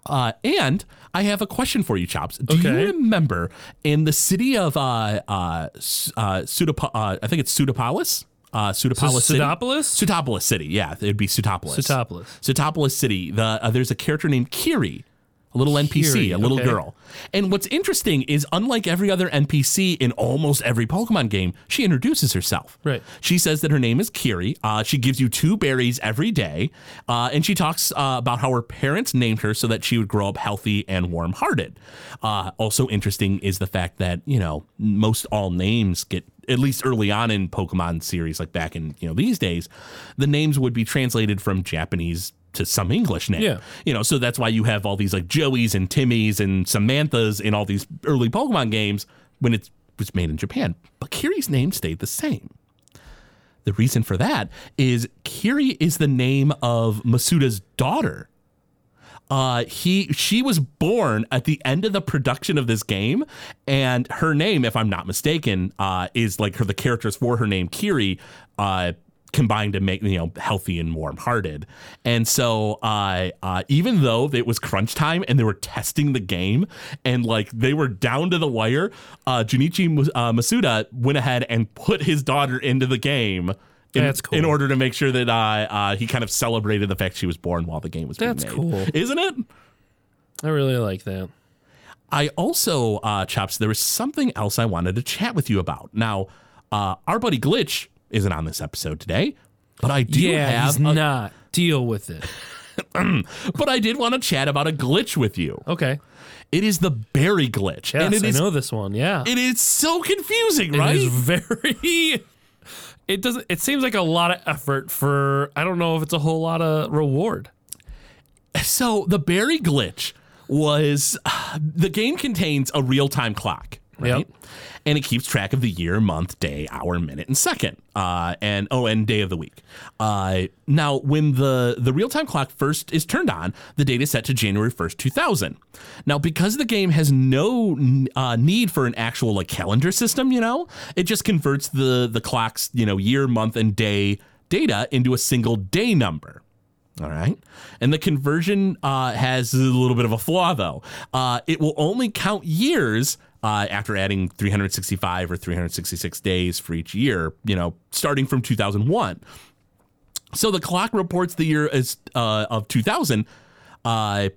B: Uh, and I have a question for you, Chops. Do
A: Okay.
B: you remember in the city of uh, uh, uh, uh, I think it's Sootopolis? Uh, Sootopolis City?
A: Sootopolis?
B: Sootopolis City, yeah. It'd be Sootopolis.
A: Sootopolis.
B: Sootopolis City. The, uh, there's a character named Kiri, a little NPC,
A: Kiri,
B: a little
A: okay.
B: girl. And what's interesting is, unlike every other NPC in almost every Pokemon game, she introduces herself.
A: Right.
B: She says that her name is Kiri. Uh, she gives you two berries every day. Uh, and she talks uh, about how her parents named her so that she would grow up healthy and warm hearted. Uh, also, interesting is the fact that, you know, most all names get. At least early on in Pokemon series, like back in you know these days, the names would be translated from Japanese to some English name.
A: Yeah.
B: You know, so that's why you have all these like Joeys and Timmys and Samanthas in all these early Pokemon games when it was made in Japan. But Kiri's name stayed the same. The reason for that is Kiri is the name of Masuda's daughter. Uh, he she was born at the end of the production of this game, and her name, if I'm not mistaken, uh, is like her the characters for her name Kiri, uh, combined to make you know healthy and warm hearted. And so, uh, uh, even though it was crunch time and they were testing the game and like they were down to the wire, uh, Junichi uh, Masuda went ahead and put his daughter into the game. In,
A: That's cool.
B: in order to make sure that uh, uh, he kind of celebrated the fact she was born while the game was
A: That's
B: being made.
A: cool.
B: Isn't it?
A: I really like that.
B: I also, uh, Chops, there was something else I wanted to chat with you about. Now, uh, our buddy Glitch isn't on this episode today, but I do
A: yeah,
B: have,
A: he's
B: a-
A: not. Deal with it. *clears throat*
B: but I did want to chat about a glitch with you.
A: Okay.
B: It is the berry glitch,
A: Yes,
B: and it
A: I
B: is
A: know this one. Yeah.
B: it is so confusing,
A: It
B: right?
A: It is very. *laughs* It doesn't. It seems like a lot of effort for. I don't know if it's a whole lot of reward.
B: So the berry glitch was *sighs* the game contains a real time clock, right?
A: Yep.
B: And it keeps track of the year, month, day, hour, minute, and second, uh, and oh, and day of the week. Uh, now, when the the real time clock first is turned on, the date is set to January first, two thousand. Now, because the game has no uh, need for an actual like calendar system, you know, it just converts the the clock's you know year, month, and day data into a single day number. All right. And the conversion uh, has a little bit of a flaw, though. Uh, it will only count years uh, after adding 365 or 366 days for each year, you know, starting from 2001. So the clock reports the year as uh, of 2000. Uh,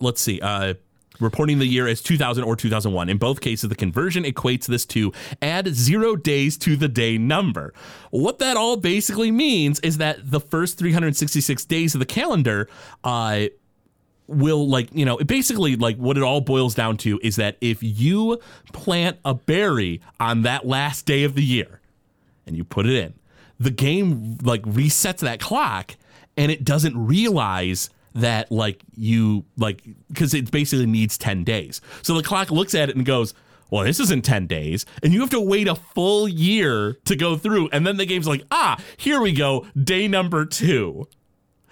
B: let's see. Uh, reporting the year as 2000 or 2001. In both cases, the conversion equates this to add zero days to the day number. What that all basically means is that the first 366 days of the calendar uh, will like you know it basically like what it all boils down to is that if you plant a berry on that last day of the year and you put it in the game like resets that clock and it doesn't realize that like you like because it basically needs 10 days. So the clock looks at it and goes well this isn't 10 days and you have to wait a full year to go through and then the game's like ah here we go day number two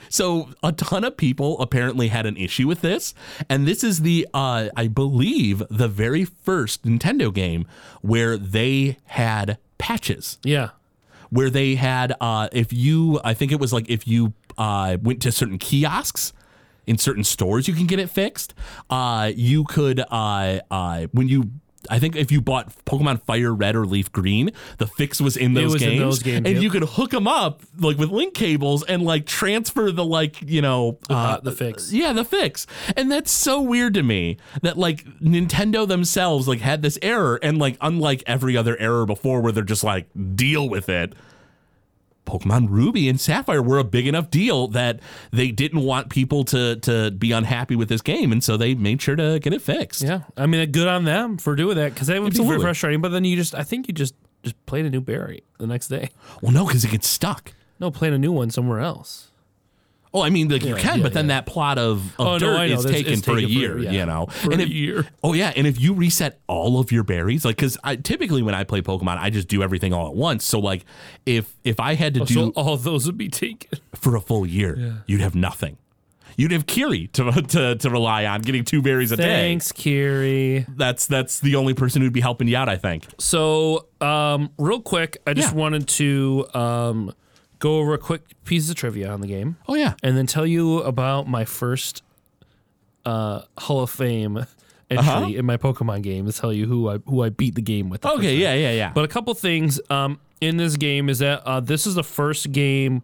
B: so a ton of people apparently had an issue with this, and this is the uh, I believe the very first Nintendo game where they had patches,
A: Yeah.
B: where they had uh, if you I think it was like if you uh, went to certain kiosks. In certain stores, you can get it fixed. Uh, you could, uh, uh, when you, I think if you bought Pokemon Fire Red or Leaf Green, the fix was in those
A: was in
B: games,
A: those games,
B: and
A: yep.
B: you could hook them up like with link cables and like transfer the like you know uh,
A: the fix.
B: yeah the fix and that's so weird to me that like nintendo themselves like had this error and like unlike every other error before where they're just like deal with it Pokemon Ruby and Sapphire were a big enough deal that they didn't want people to to be unhappy with this game, and so they made sure to get it fixed.
A: Yeah. I mean, good on them for doing that because that would be
B: Absolutely.
A: very frustrating. But then you just, I think you just just played a new berry the next day.
B: Well, no, because it gets stuck.
A: No, playing a new one somewhere else.
B: Oh, I mean, like you can,
A: yeah,
B: but then
A: yeah.
B: that plot of, of
A: Oh,
B: dirt
A: know.
B: is taken
A: it's
B: for a
A: for-
B: year,
A: yeah,
B: you know,
A: for
B: and
A: a
B: if,
A: year.
B: Oh yeah, and if you reset all of your berries, like because I typically when I play Pokemon, I just do everything all at once. So like, if if I had to do
A: So all those would be taken.
B: for a full year, you'd have nothing. You'd have Kiri to, to to rely on, getting two berries a day.
A: Thanks, Kiri.
B: That's that's the only person who'd be helping you out, I think.
A: So, um, real quick, I just
B: Yeah.
A: wanted to um, go over a quick piece of trivia on the game.
B: Oh yeah.
A: and then tell you about my first uh, Hall of Fame *laughs* entry
B: Uh-huh.
A: in my Pokemon game. To tell you who I who I beat the game with.
B: Okay, yeah, yeah, yeah.
A: But a couple things um, in this game is that uh, this is the first game.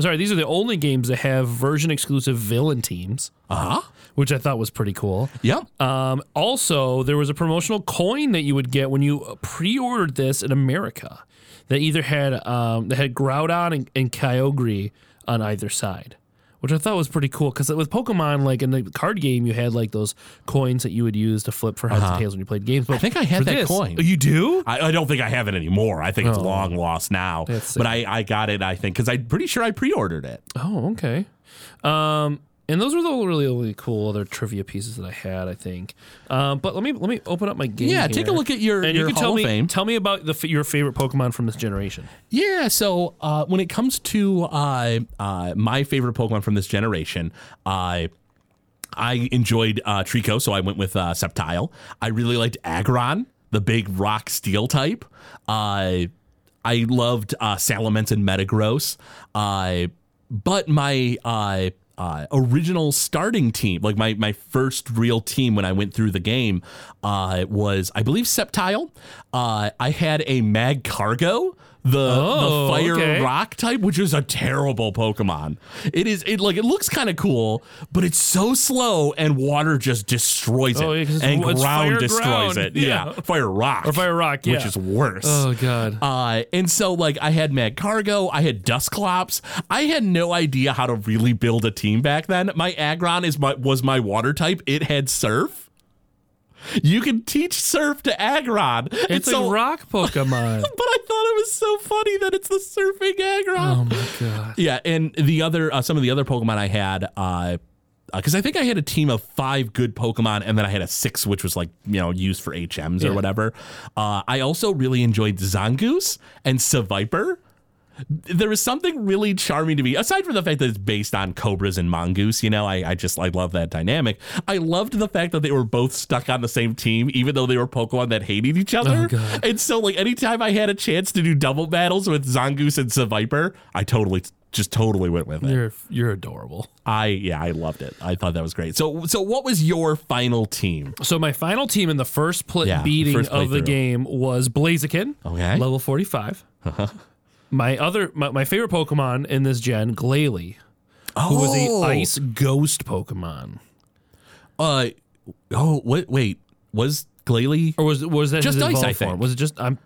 A: Sorry, these are the only games that have version exclusive villain teams,
B: uh huh.
A: which I thought was pretty cool.
B: Yep.
A: Um, also, there was a promotional coin that you would get when you pre-ordered this in America that either had um, that had Groudon and, and Kyogre on either side, which I thought was pretty cool. Because with Pokemon, like in the card game, you had like those coins that you would use to flip for heads and tails when you played games. But
B: Uh-huh. I think I had that
A: this-
B: coin.
A: Oh, you do?
B: I, I don't think I have it anymore. I think it's long lost now. But I, I got it, I think, because I'm pretty sure I pre ordered it.
A: Oh, okay. Um, and those were the really, really cool other trivia pieces that I had. I think. Um, but let me let me open up my game.
B: Yeah, take a look at your-
A: and
B: your
A: you can
B: Hall
A: tell
B: of
A: me
B: Fame.
A: tell me about the your favorite Pokemon from this generation.
B: Yeah, so uh, when it comes to uh, uh, my favorite Pokemon from this generation, I I enjoyed uh, Treecko, so I went with uh, Sceptile. I really liked Aggron, the big rock steel type. Uh, I loved uh, Salamence and Metagross. Uh, but my uh, uh, original starting team, like my, my first real team when I went through the game, uh, was, I believe, Sceptile. Uh, I had a Magcargo. The,
A: Oh,
B: the fire
A: okay.
B: rock type, which is a terrible Pokemon. It is it like it looks kind of cool, but it's so slow and water just destroys it.
A: Oh, yeah, 'cause it's-
B: and ground destroys
A: ground.
B: it.
A: Yeah.
B: Yeah. Fire rock.
A: Or Fire Rock,
B: Which is worse.
A: Oh God.
B: Uh, and so like I had Magcargo, I had Dusclops. I had no idea how to really build a team back then. My Aggron is my was my water type. It had Surf. You can teach Surf to Aggron.
A: It's
B: so,
A: a rock Pokemon. *laughs*
B: But I thought it was so funny that it's the surfing Aggron.
A: oh my God.
B: Yeah, and the other uh, some of the other Pokemon I had, uh, because I think I had a team of five good Pokemon, and then I had a six, which was like you know used for HMs or whatever. Uh, I also really enjoyed Zangoose and Seviper. There was something really charming to me, aside from the fact that it's based on cobras and mongoose. You know, I, I just I love that dynamic. I loved the fact that they were both stuck on the same team, even though they were Pokemon that hated each oh, other.
A: God.
B: And so, like, anytime I had a chance to do double battles with Zangoose and Seviper, I totally, just totally went with it.
A: You're you're adorable.
B: I, yeah, I loved it. I thought that was great. So, so what was your final team?
A: So my final team in the first pl-
B: Yeah,
A: beating
B: first
A: of the game was Blaziken.
B: Okay.
A: Level 45. Uh-huh. My other my, my favorite Pokemon in this gen, Glalie, who was
B: Oh.
A: a ice ghost Pokemon.
B: Uh, oh, wait, wait, was Glalie?
A: Or was was that
B: Just
A: his
B: ice,
A: evolved
B: I
A: form?
B: think.
A: Was it just I'm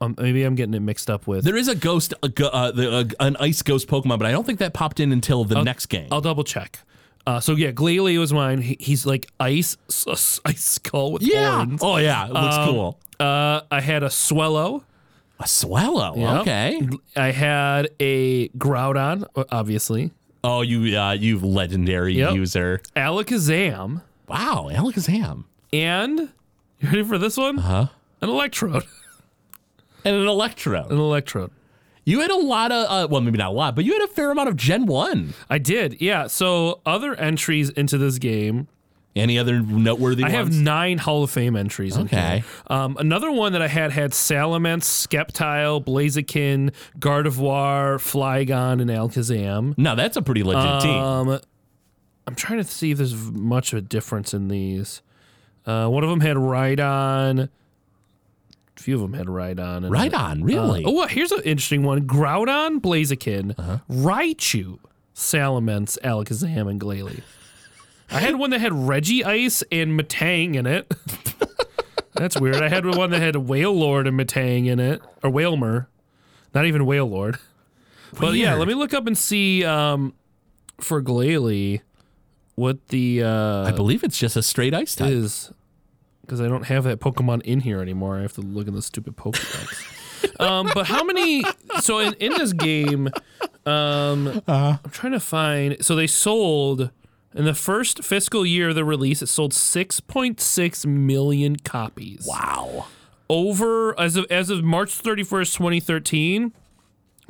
A: um, maybe I'm getting it mixed up with
B: There is a ghost, a, uh, the, uh, an ice ghost Pokemon, but I don't think that popped in until the next game.
A: I'll double check. Uh, so yeah, Glalie was mine. He, he's like ice, s- *laughs* ice skull with
B: yeah.
A: horns.
B: Oh, yeah. It looks
A: Um,
B: cool.
A: Uh, I had a Swellow.
B: A Swallow.
A: Yep.
B: Okay.
A: I had a Groudon, obviously.
B: Oh, you, uh, you legendary
A: Yep.
B: user.
A: Alakazam,
B: Wow, Alakazam.
A: and you ready for this one?
B: Huh?
A: An Electrode. *laughs*
B: And an Electro.
A: An Electrode.
B: You had a lot of, uh, well, maybe not a lot, but you had a fair amount of Gen 1.
A: I did, yeah. So other entries into this game,
B: Any other noteworthy
A: I
B: ones?
A: have nine Hall of Fame entries. in
B: Okay.
A: here. Um, another one that I had had Salamence, Sceptile, Blaziken, Gardevoir, Flygon, and Alakazam.
B: no, that's a pretty legit team.
A: Um, I'm trying to see if there's much of a difference in these. Uh, one of them had Rhydon. A few of them had Rhydon. and-
B: Right really?
A: Uh, oh, here's an interesting one: Groudon, Blaziken,
B: Uh-huh.
A: Raichu, Salamence, Alakazam, and Glalie. I had one that had Regice and Matang in it. *laughs* That's weird. I had one that had Wailord and Matang in it, or Wailmer, not even Wailord. But yeah, let me look up and see um, for Glalie what the uh,
B: I believe it's just a straight ice type.
A: is because I don't have that Pokemon in here anymore. I have to look in the stupid Pokedex. *laughs* um, but how many? So in, in this game, Um, I'm trying to find. So they sold in the first fiscal year of the release. It sold 6.6 million copies.
B: Wow.
A: Over as of as of March 31st, 2013,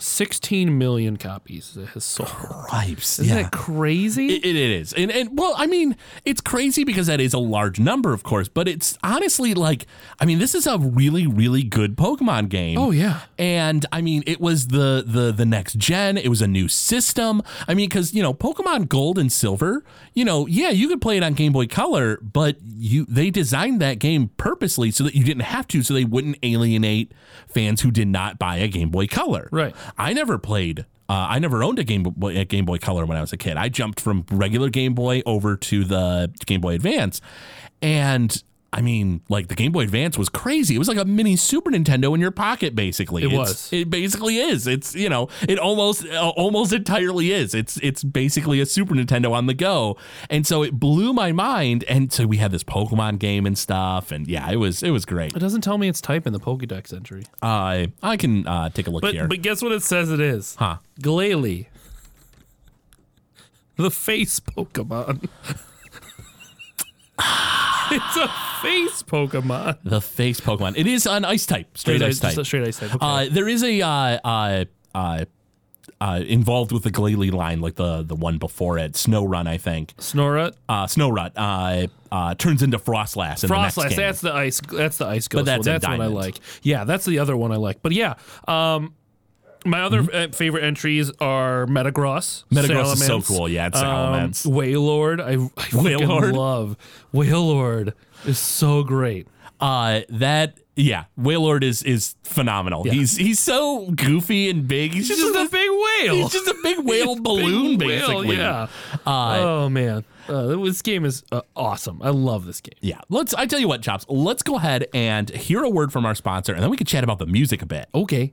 A: 16 million copies it has sold.
B: Cripes.
A: Isn't
B: yeah.
A: that crazy?
B: It, it is. And, and well, I mean, it's crazy because that is a large number, of course, but it's honestly like, I mean, this is a really, really good Pokemon game.
A: oh yeah.
B: And I mean, it was the the the next gen. It was a new system. I mean, because you know, Pokemon Gold and Silver. You know, yeah, you could play it on Game Boy Color, but you they designed that game purposely so that you didn't have to, so they wouldn't alienate fans who did not buy a Game Boy Color.
A: Right.
B: I never played. Uh, I never owned a Game Boy a Game Boy Color when I was a kid. I jumped from regular Game Boy over to the Game Boy Advance, and I mean, like the Game Boy Advance was crazy. It was like a mini Super Nintendo in your pocket, basically.
A: It
B: It's-
A: was.
B: It basically is. It's you know, it almost uh, almost entirely is. It's it's basically a Super Nintendo on the go, and so it blew my mind. And so we had this Pokemon game and stuff, and yeah, it was it was great.
A: It doesn't tell me it's type in the Pokédex entry.
B: I I can uh, take a look
A: But
B: here.
A: but guess what it says it is?
B: huh?
A: Glalie. *laughs* The face Pokemon. *laughs* it's a face Pokemon.
B: The face Pokemon. It is an ice type, straight
A: Straight
B: ice type.
A: a straight ice type. Okay.
B: Uh, there is a uh, uh, uh, uh, involved with the Glalie line, like the the one before it, Snorunt, I think.
A: Snorunt.
B: Uh, Snow uh, uh, turns into Froslass in the next
A: Froslass.
B: game.
A: That's the ice. That's the ice ghost.
B: that's
A: one.
B: in
A: that's what I
B: Diamond.
A: like. Yeah, that's the other one I like. But yeah, um, my other
B: Mm-hmm.
A: uh, favorite entries are Metagross.
B: Metagross is so cool. Yeah, it's
A: um,
B: Salamence.
A: Wailord. I, I
B: Wailord?
A: love Wailord Is so great.
B: Uh, that yeah, Wailord is is phenomenal. He's he's so goofy and big. He's
A: He's
B: just,
A: just a big whale.
B: he's just a big *laughs* whale balloon,
A: Big whale,
B: basically.
A: yeah.
B: Uh,
A: oh man, uh, this game is uh, awesome. I love this game.
B: yeah. Let's. I tell you what, chops. Let's go ahead and hear a word from our sponsor, and then we can chat about the music a bit.
A: Okay.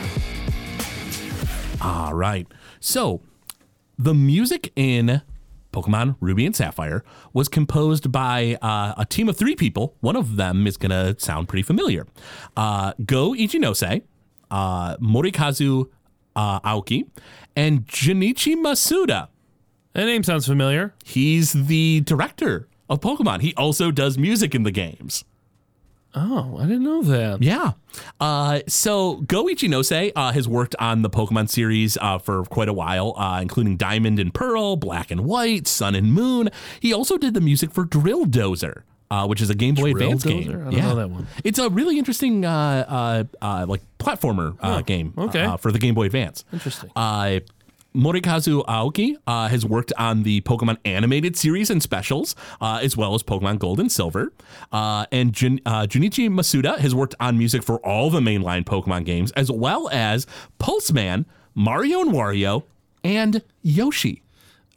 B: All right. So, the music in Pokemon Ruby and Sapphire was composed by uh, a team of three people. One of them is going to sound pretty familiar. Uh, Go Ichinose, uh, Morikazu uh, Aoki, and Junichi Masuda.
A: That name sounds familiar.
B: He's the director of Pokemon. He also does music in the games.
A: Oh, I didn't know that.
B: Yeah. Uh, so Go Ichinose uh, has worked on the Pokemon series uh, for quite a while, uh, including Diamond and Pearl, Black and White, Sun and Moon. He also did the music for Drill Dozer. Uh, which is a Game Boy
A: Drill
B: Advance
A: Dozer?
B: game.
A: I don't know that one.
B: It's a really interesting, uh, uh, uh, like platformer uh, game.
A: okay.
B: uh, for the Game Boy Advance.
A: Interesting.
B: Morikazu Aoki uh, has worked on the Pokemon animated series and specials, uh, as well as Pokemon Gold and Silver. Uh, and Jun- uh, Junichi Masuda has worked on music for all the mainline Pokemon games, as well as Pulseman, Mario and Wario, and Yoshi.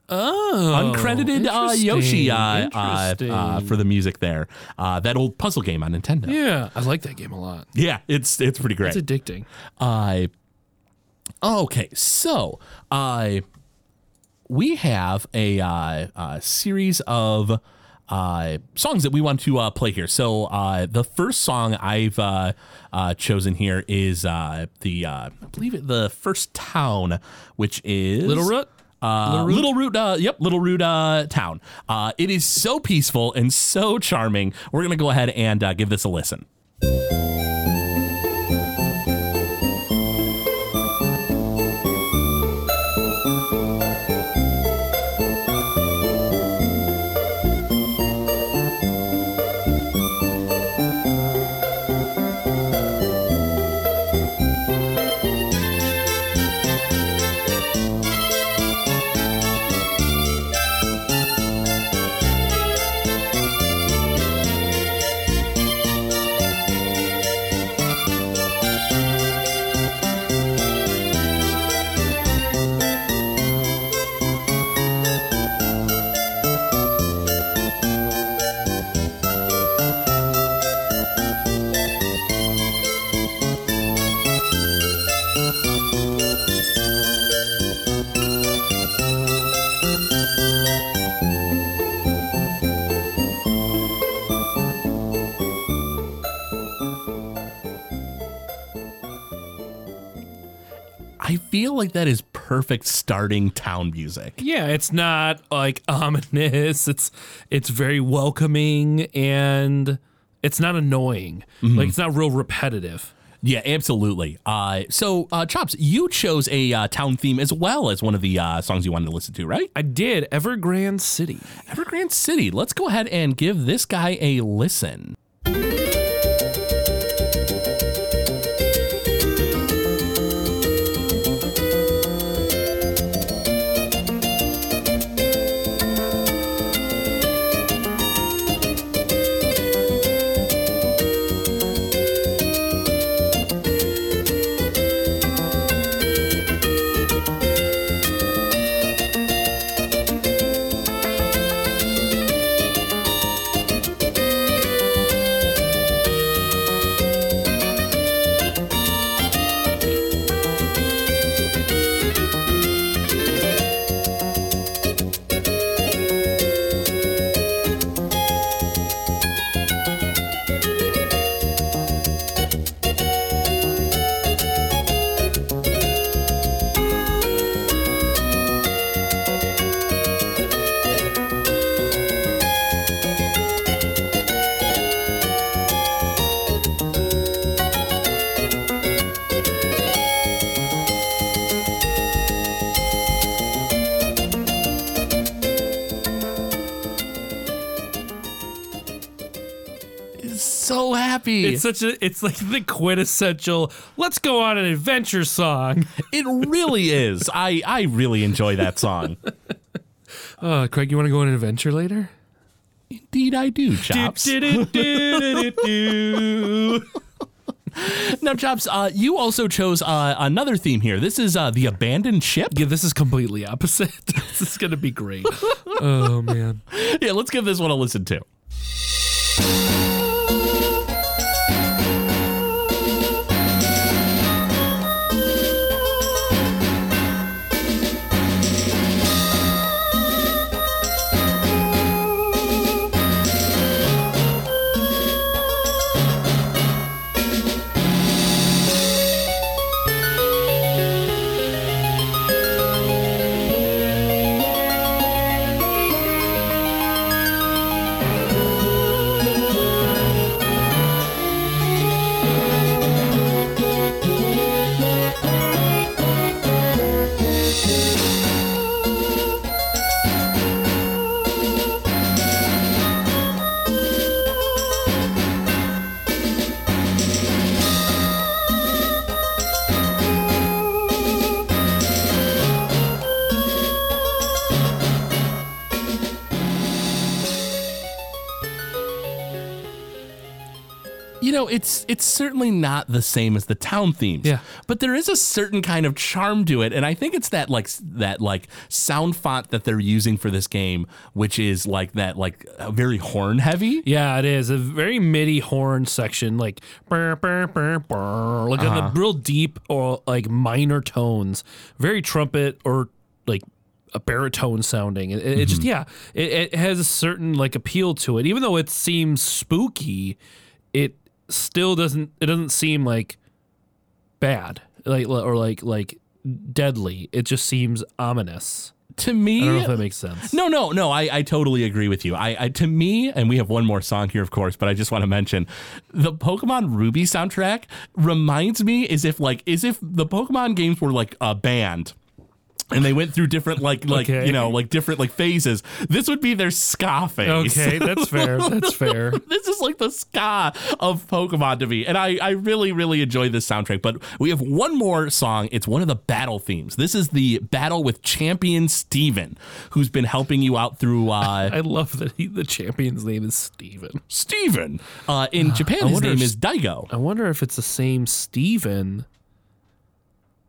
A: Oh,
B: Uncredited uh, Yoshi uh, for the music there. Uh, that old puzzle game on Nintendo. Yeah,
A: I like that game a lot.
B: Yeah, it's it's pretty great.
A: It's addicting.
B: Uh, okay, so uh, we have a, uh, a series of uh, songs that we want to uh, play here. So uh, the first song I've uh, uh, chosen here is uh, the uh, I believe it the first town, which is
A: Littleroot.
B: uh, Littleroot, uh, yep, Littleroot uh, town. Uh, it is so peaceful and so charming. We're gonna go ahead and uh, give this a listen. Feel like that is perfect starting town music.
A: Yeah, it's not like *laughs* ominous. It's it's very welcoming and it's not annoying. Like it's not real repetitive.
B: Yeah, absolutely. Uh, so, uh, Chops, you chose a uh, town theme as well as one of the uh, songs you wanted to listen to, right?
A: I did Evergrande City.
B: Evergrande City. Let's go ahead and give this guy a listen. Happy.
A: It's such a it's like the quintessential let's go on an adventure song.
B: it really is. *laughs* I, I really enjoy that song.
A: Uh, Craig, you want to go on an adventure later?
B: Indeed, I do, Chops. *laughs* Now, Chops, uh, you also chose uh, another theme here. This is uh, the abandoned ship.
A: Yeah, this is completely opposite. *laughs* this is gonna be great. Oh man.
B: Yeah, let's give this one a listen to. It's it's certainly not the same as the town themes.
A: Yeah.
B: But there is a certain kind of charm to it, and I think it's that like that like sound font that they're using for this game, which is like that like uh, very horn heavy.
A: Yeah, it is a very MIDI horn section, like burr, burr, burr, burr, like
B: Uh-huh.
A: the real deep or like minor tones, very trumpet or like a baritone sounding. It, it just
B: Mm-hmm.
A: yeah, it, it has a certain like appeal to it, even though it seems spooky. It still doesn't. It doesn't seem like bad, like or like like deadly. It just seems ominous.
B: To me,
A: I don't know if that makes sense.
B: No, no, no. I, I totally agree with you. I, I to me, and we have one more song here, of course, but I just want to mention the Pokemon Ruby soundtrack reminds me as if like as if the Pokemon games were like a band. And they went through different like *laughs* like
A: Okay.
B: you know like different like phases. This would be their ska phase.
A: Okay, that's fair. *laughs* That's fair.
B: this is like the ska of Pokemon to me. And I, I really, really enjoy this soundtrack. But we have one more song. It's one of the battle themes. This is the battle with Champion Steven, who's been helping you out through uh, *laughs*
A: I love that he, the champion's name is Steven.
B: Steven. Uh, in *sighs* Japan,
A: I
B: his name
A: if-
B: is Daigo.
A: I wonder if it's the same Steven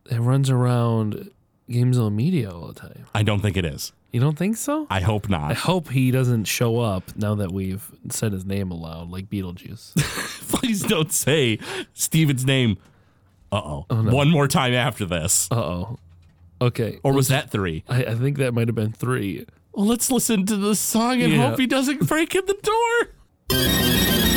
A: that runs around Game Zone Media all the time.
B: I don't think it is.
A: You don't think so?
B: I hope not.
A: I hope he doesn't show up now that we've said his name aloud, like Beetlejuice. *laughs*
B: Please don't say Steven's name. Uh oh. One more time after this.
A: uh oh. Okay.
B: Or was that three?
A: I, I think that might have been three.
B: Well, let's listen to the song and
A: Yeah.
B: hope he doesn't break in the door. *laughs*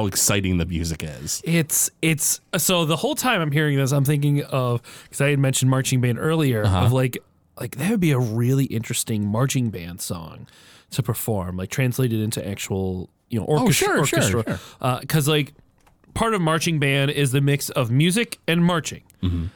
B: how exciting the music is.
A: It's it's so the whole time I'm hearing this, I'm thinking of because I had mentioned marching band earlier
B: Uh-huh.
A: of like like that would be a really interesting marching band song to perform, like translated into actual you know orchestra.
B: Oh, sure, sure,
A: orchestra. Because like part of marching band is the mix of music and marching.
B: Mm-hmm.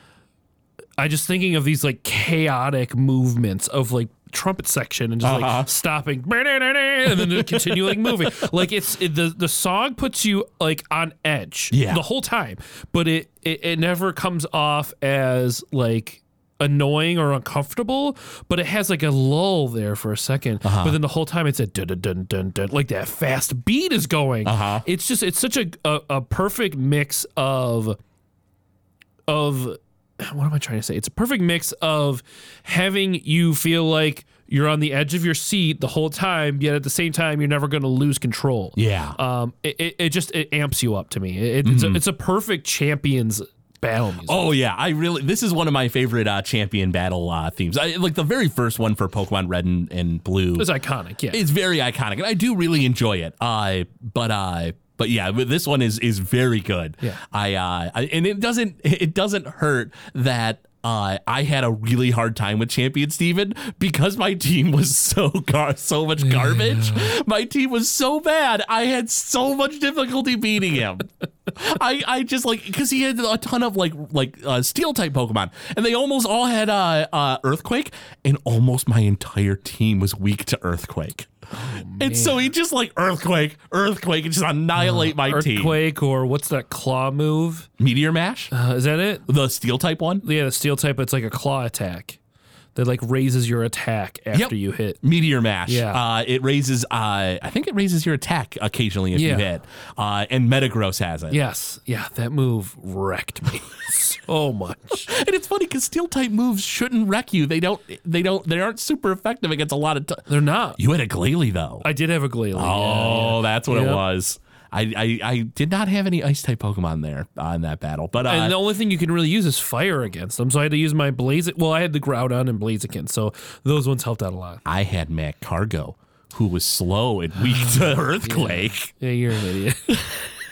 A: I just thinking of these like chaotic movements of like trumpet section and just
B: Uh-huh.
A: like stopping and then continuing *laughs* moving. Like it's it, the the song puts you like on edge
B: Yeah.
A: the whole time, but it, it it never comes off as like annoying or uncomfortable, but it has like a lull there for a 2nd
B: Uh-huh.
A: But then the whole time it's a dun dun dun dun dun like that fast beat is going.
B: Uh-huh.
A: It's just it's such a, a a perfect mix of of *clears throat* what am I trying to say? It's a perfect mix of having you feel like you're on the edge of your seat the whole time, yet at the same time you're never going to lose control.
B: Yeah.
A: Um, it, it, it just it amps you up to me. It, it's, a, it's a perfect champions battle music.
B: Oh yeah, I really. This is one of my favorite uh, champion battle uh, themes. I, like the very first one for Pokemon Red and, and Blue.
A: it's iconic. Yeah,
B: It's very iconic, and I do really enjoy it. Uh, but uh, but yeah, but this one is is very good.
A: Yeah.
B: I uh, I, and it doesn't it doesn't hurt that. Uh, I had a really hard time with Champion Steven because my team was so gar- so much garbage. My team was so bad. I had so much difficulty beating him. I, I just like because he had a ton of like like uh, steel type Pokemon, and they almost all had uh, uh, Earthquake, and almost my entire team was weak to Earthquake. and so he just like Earthquake, Earthquake, and just annihilate my team.
A: earthquake or what's that claw move?
B: Meteor Mash,
A: Uh, is that it?
B: the steel type one.
A: Yeah, the steel type. It's like a claw attack that like raises your attack after
B: Yep.
A: you hit.
B: Meteor Mash.
A: Yeah.
B: Uh, it raises. Uh, I think it raises your attack occasionally if you hit. Uh, and Metagross has it.
A: Yes, yeah, that move wrecked me *laughs* so much. *laughs*
B: And it's funny because steel type moves shouldn't wreck you. They don't. They don't. They aren't super effective against a lot of. T-
A: They're not.
B: you had a Glalie though.
A: I did have a Glalie.
B: Oh, that's what it was. I, I, I did not have any ice type Pokemon there on that battle, but uh,
A: and the only thing you can really use is fire against them. So I had to use my Blaze. Well, I had the Groudon and Blaziken, so those ones helped out a lot.
B: I had Magcargo, who was slow and weak *sighs* to Earthquake.
A: Yeah, you're an idiot. *laughs*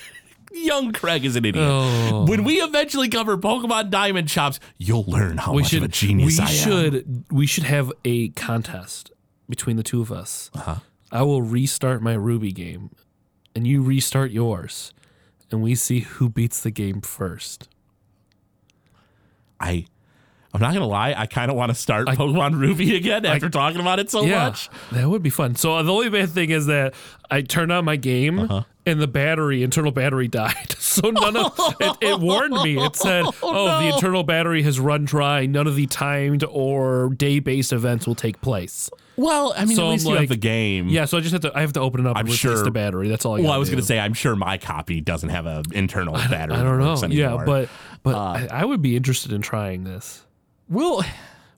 A: *laughs*
B: Young Craig is an idiot.
A: Oh.
B: When we eventually cover Pokemon Diamond Chops, you'll learn how
A: we
B: much
A: should.
B: of a genius
A: we
B: I am.
A: should. We should have a contest between the two of us.
B: Uh-huh.
A: I will restart my Ruby game, and you restart yours, and we see who beats the game first.
B: I, I'm not gonna lie. I kind of want to start Pokemon Ruby again after talking about it so much.
A: that would be fun. So the only bad thing is that I turned on my game
B: Uh-huh.
A: and the battery, internal battery, *laughs* died. *laughs* So none of it, it warned me. It said, *laughs* "Oh, the internal battery has run dry. None of the timed or day-based events will take place."
B: Well, I mean,
A: So
B: at least
A: I'm
B: you have the game.
A: Yeah, so I just have to. I have to open it up
B: I'm
A: and replace
B: sure-
A: the battery. That's all. I
B: Well, I was going to say, I'm sure my copy doesn't have an internal battery.
A: I don't know.
B: works
A: Yeah, but but
B: Uh,
A: I, I would be interested in trying this.
B: we'll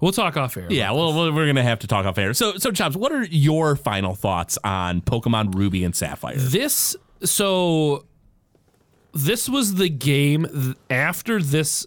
A: We'll talk off air.
B: Yeah, well, well, we're gonna have to talk off air. So, so Chops, what are your final thoughts on Pokemon Ruby and Sapphire?
A: This so this was the game after this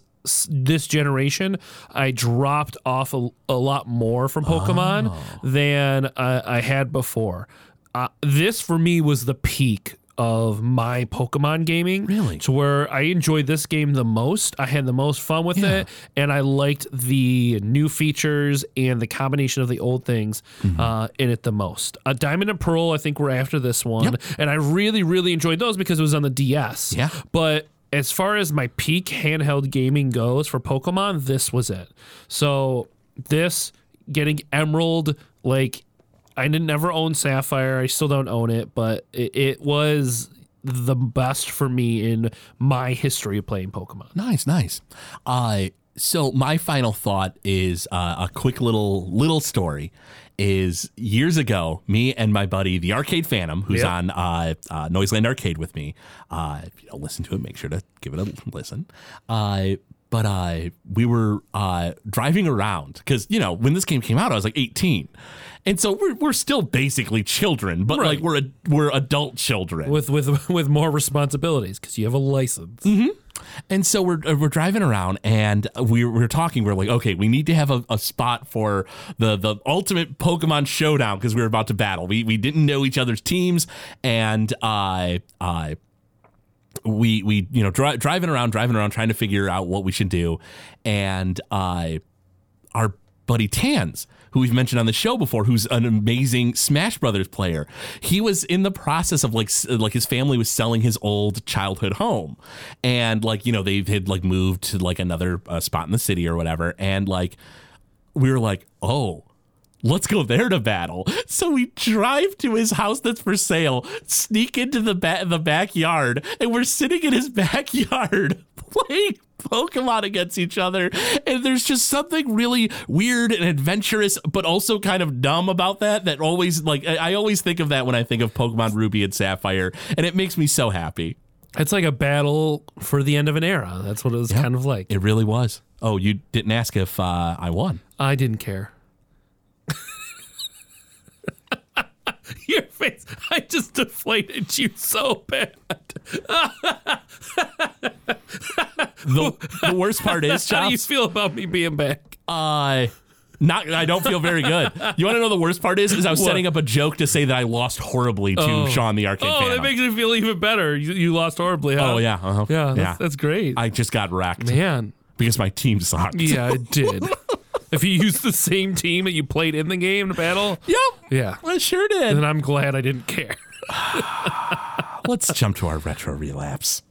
A: this generation I dropped off a, a lot more from Pokemon
B: Oh.
A: than I, I had before. Uh, this for me was the peak of my Pokemon gaming.
B: Really?
A: To where I enjoyed this game the most. I had the most fun with
B: Yeah.
A: it, and I liked the new features and the combination of the old things
B: Mm-hmm.
A: uh, in it the most. Uh, Diamond and Pearl, I think, were after this one, and I really, really enjoyed those because it was on the DS.
B: Yeah.
A: But as far as my peak handheld gaming goes for Pokemon, this was it. So this getting Emerald, like I never own Sapphire. I still don't own it, but it, it was the best for me in my history of playing Pokemon.
B: Nice, nice. Uh, so my final thought is uh, a quick little little story. Is years ago, me and my buddy, the Arcade Phantom, who's
A: Yep.
B: on uh, uh, Noiseland Arcade with me. Uh, if you don't listen to it, make sure to give it a listen. Uh, but uh, we were uh, driving around because you know when this game came out, I was like 18, and so we're, we're still basically children, but like we're a, we're adult children.
A: With with with more responsibilities because you have a license.
B: And so we're uh, we're driving around and we we're talking. We're like, okay, we need to have a, a spot for the the ultimate Pokemon showdown because we were about to battle. We we didn't know each other's teams, and I I we we you know dri- driving around, driving around, trying to figure out what we should do, and uh, our buddy Tans, who we've mentioned on the show before, who's an amazing Smash Brothers player. He was in the process of like like his family was selling his old childhood home, and like you know they had like moved to like another uh, spot in the city or whatever, and like we were like, oh. Let's go there to battle. *laughs* So we drive to his house that's for sale, sneak into the ba- the backyard, and we're sitting in his *laughs* backyard *laughs* playing Pokemon against each other. And there's just something really weird and adventurous, but also kind of dumb about that. That always like I always think of that when I think of Pokemon Ruby and Sapphire, and it makes me so happy.
A: It's like a battle for the end of an era. That's what it was kind of like.
B: It really was. Oh, you didn't ask if uh, I won.
A: I didn't care. Your face. I just deflated you so bad.
B: The, the worst part is, *laughs*
A: How do you feel about me being back?
B: uh, not I don't feel very good. You want to know the worst part is? Is I was
A: What?
B: setting up a joke to say that I lost horribly to Sean the Arcade
A: Oh, that makes me feel even better. You, you lost horribly, huh?
B: Oh yeah, uh-huh.
A: Yeah, that's,
B: yeah.
A: that's great.
B: I just got wrecked
A: Man.
B: because my team sucked.
A: Yeah, it did. *laughs* if you used the same team that you played in the game to battle,
B: Yep.
A: yeah,
B: I sure did.
A: And I'm glad I didn't care. *laughs*
B: Let's jump to our retro relapse.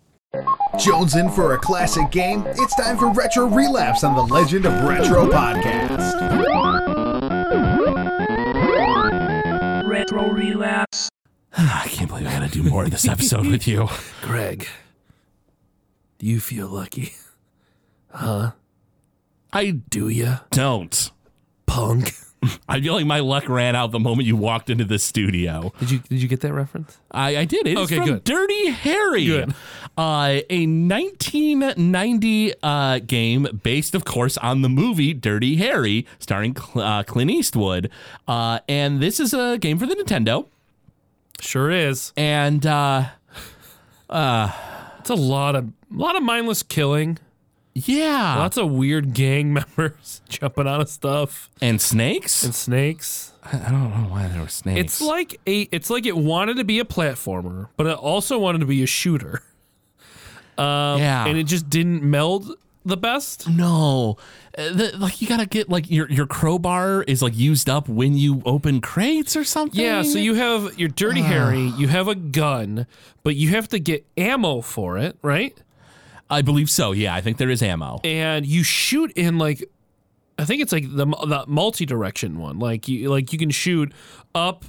F: Jones in for a classic game? It's time for Retro Relapse on the Legend of Retro podcast.
G: Retro Relapse. *sighs*
B: I can't believe I got to do more of this episode with you. *laughs*
A: Craig, do you feel lucky?
B: I
A: Do ya,
B: don't.
A: punk? *laughs*
B: I feel like my luck ran out the moment you walked into the studio.
A: Did you did you get that reference?
B: I, I did. It's
A: Okay,
B: from
A: good.
B: Dirty Harry.
A: Good.
B: Uh, a 1990 uh, game based, of course, on the movie Dirty Harry, starring Cl- uh, Clint Eastwood. Uh, and this is a game for the Nintendo.
A: Sure is.
B: And uh,
A: It's a lot of a lot of mindless killing.
B: Yeah,
A: Lots of weird gang *laughs* members *laughs* jumping out of stuff
B: and snakes.
A: and snakes.
B: I don't know why there were snakes.
A: It's like a it's like it wanted to be a platformer, but it also wanted to be a shooter. *laughs* Um,
B: Yeah.
A: And it just didn't meld the best.
B: No, Uh, the, like you gotta get like your your crowbar is like used up when you open crates or something.
A: Yeah, so you have your Dirty Harry, you have a gun, but you have to get ammo for it, right?
B: I believe so. Yeah, I think there is ammo.
A: And you shoot in like I think it's like the the multi-direction one. Like you like you can shoot up,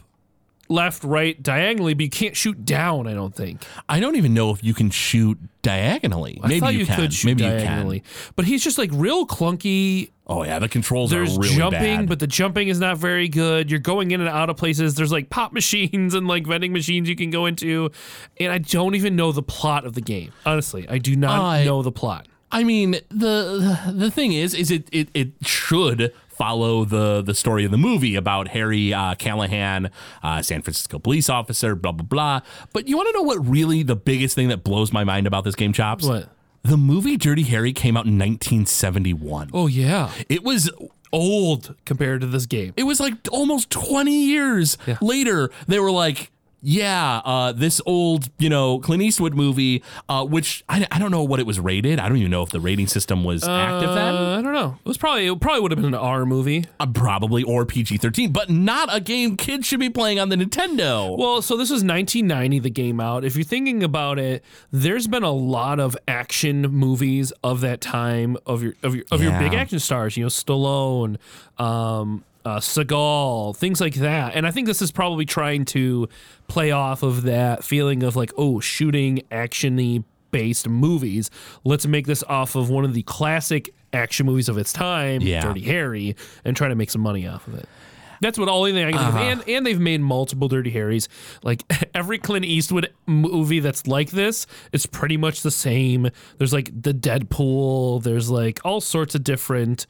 A: left, right, diagonally, but you can't shoot down, I don't think.
B: I don't even know if you can shoot diagonally.
A: I
B: Maybe
A: thought
B: you, can.
A: could shoot
B: Maybe
A: diagonally.
B: you can.
A: But he's just like real clunky.
B: Oh yeah, the controls
A: There's
B: are really
A: jumping,
B: bad.
A: but the jumping is not very good. You're going in and out of places. There's like pop *laughs* machines and like vending machines you can go into. And I don't even know the plot of the game. Honestly, I do not
B: I-
A: know the plot.
B: I mean, the the thing is, is it it, it should follow the the story of the movie about Harry uh, Callahan, uh, San Francisco police officer, blah blah blah. But you want to know what really the biggest thing that blows my mind about this game, chops?
A: What?
B: The movie Dirty Harry came out in 1971.
A: Oh yeah.
B: It was
A: Old compared to this game.
B: it was like almost 20 years later they were like yeah uh, this old you know clint eastwood movie uh, which I, I don't know what it was rated i don't even know if the rating system was active then
A: Uh, I don't know. It was probably it probably would have been an R movie.
B: uh, probably or pg-13 but not a game kids should be playing on the nintendo
A: Well, so this was 1990, the game out. If you're thinking about it, there's been a lot of action movies of that time of your of your of your big action stars. You know, Stallone, um, uh, Seagal, things like that. And I think this is probably trying to play off of that feeling of like, oh, shooting actiony based movies. Let's make this off of one of the classic action movies of its time,
B: Yeah.
A: Dirty Harry, and try to make some money off of it. That's what only thing I can think of. And and they've made multiple Dirty Harrys. Like *laughs* every Clint Eastwood movie that's like this it's pretty much the same. There's like the Dead Pool. There's like all sorts of different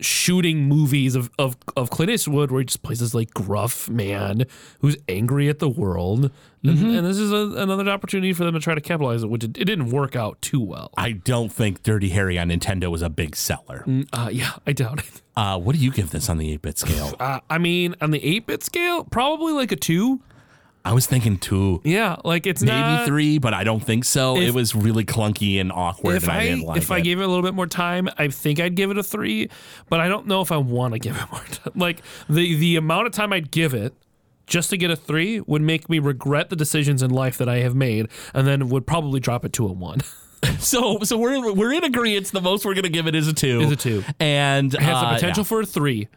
A: shooting movies of, of, of Clint Eastwood where he just plays this like gruff man who's angry at the world. And, and this is a, another opportunity for them to try to capitalize it, which it, it didn't work out too well.
B: i don't think dirty harry on nintendo was a big seller
A: Uh, yeah, *laughs* I doubt it.
B: uh, what do you give this on the 8-bit scale
A: Uh, I mean, on the 8 bit scale, probably like a two.
B: I was thinking two,
A: Yeah, like it's
B: maybe
A: not,
B: three, but I don't think so.
A: If-
B: it was really clunky and awkward,
A: If
B: and I,
A: I,
B: didn't like
A: if I gave it a little bit more time, I think I'd give it a three, but I don't know if I want to give it *laughs* more time. Like the the amount of time I'd give it just to get a three would make me regret the decisions in life that I have made, and then would probably drop it to a one. *laughs*
B: so so we're we're in agreement. The most we're gonna give it is a two.
A: Is a two.
B: and
A: It has the
B: uh,
A: potential for a three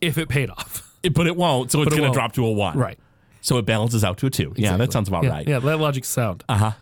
A: if it paid off.
B: yeah. but it won't. So it's
A: it
B: gonna
A: won't.
B: drop to a one.
A: Right.
B: So it balances out to a two. Yeah, that sounds about
A: Yeah,
B: right.
A: yeah, that logic's sound. Uh-huh.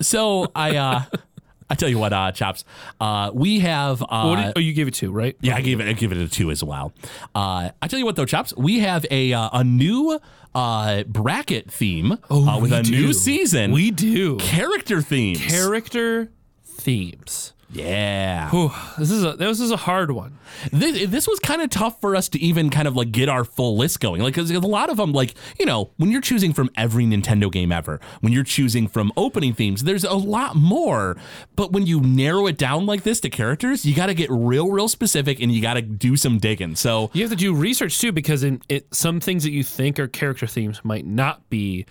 B: So I uh *laughs* I tell you what, uh chops. Uh we have uh
A: what did, oh, you gave it two, right?
B: yeah, I gave it I give it a two as well. Uh I tell you what though, chops, we have a uh, a new uh bracket theme uh, with a new season.
A: We do.
B: character themes.
A: Character themes.
B: Yeah.
A: Whew, this is a this is a hard one.
B: this, this was kind of tough for us to even kind of like get our full list going. Like, because a lot of them, like, you know, when you're choosing from every Nintendo game ever, when you're choosing from opening themes, there's a lot more. But when you narrow it down like this to characters, you got to get real, real specific and you got to do some digging. So,
A: You have to do research too, because in it, some things that you think are character themes might not be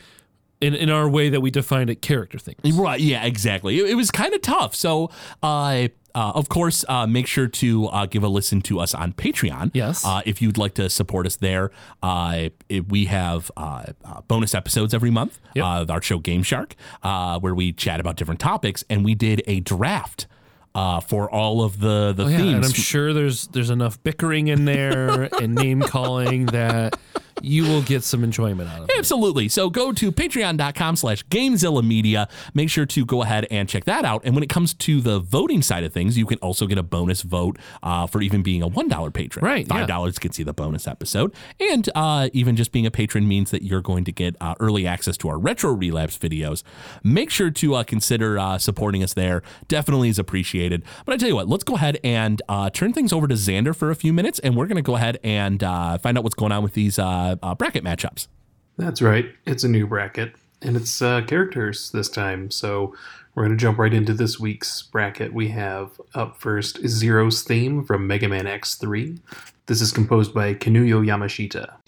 A: in, in our way that we defined it character themes.
B: right, yeah, exactly. It, it was kind of tough. So, uh, uh, of course, uh, make sure to uh, give a listen to us on Patreon.
A: Yes.
B: Uh, if you'd like to support us there, uh, it, we have uh, uh, bonus episodes every month.
A: Yep.
B: Uh, our show Game Shark, uh, where we chat about different topics, and we did a draft uh, for all of the the
A: Oh, yeah, and I'm sure there's there's enough bickering in there *laughs* and name calling that you will get some enjoyment out of it.
B: Absolutely. So go to patreon.com slash Gamezilla Media. Make sure to go ahead and check that out. And when it comes to the voting side of things, you can also get a bonus vote uh, for even being a $1 patron.
A: Right,
B: $5 gets you the bonus episode. And uh, even just being a patron means that you're going to get uh, early access to our retro relapse videos. Make sure to uh, consider uh, supporting us there. Definitely is appreciated. But I tell you what, let's go ahead and uh, turn things over to Xander for a few minutes. And we're going to go ahead and uh, find out what's going on with these uh, uh, bracket matchups.
G: That's right. It's a new bracket, and it's uh, characters this time. So we're going to jump right into this week's bracket. We have up first Zero's theme from Mega Man X3. This is composed by Kinuyo Yamashita.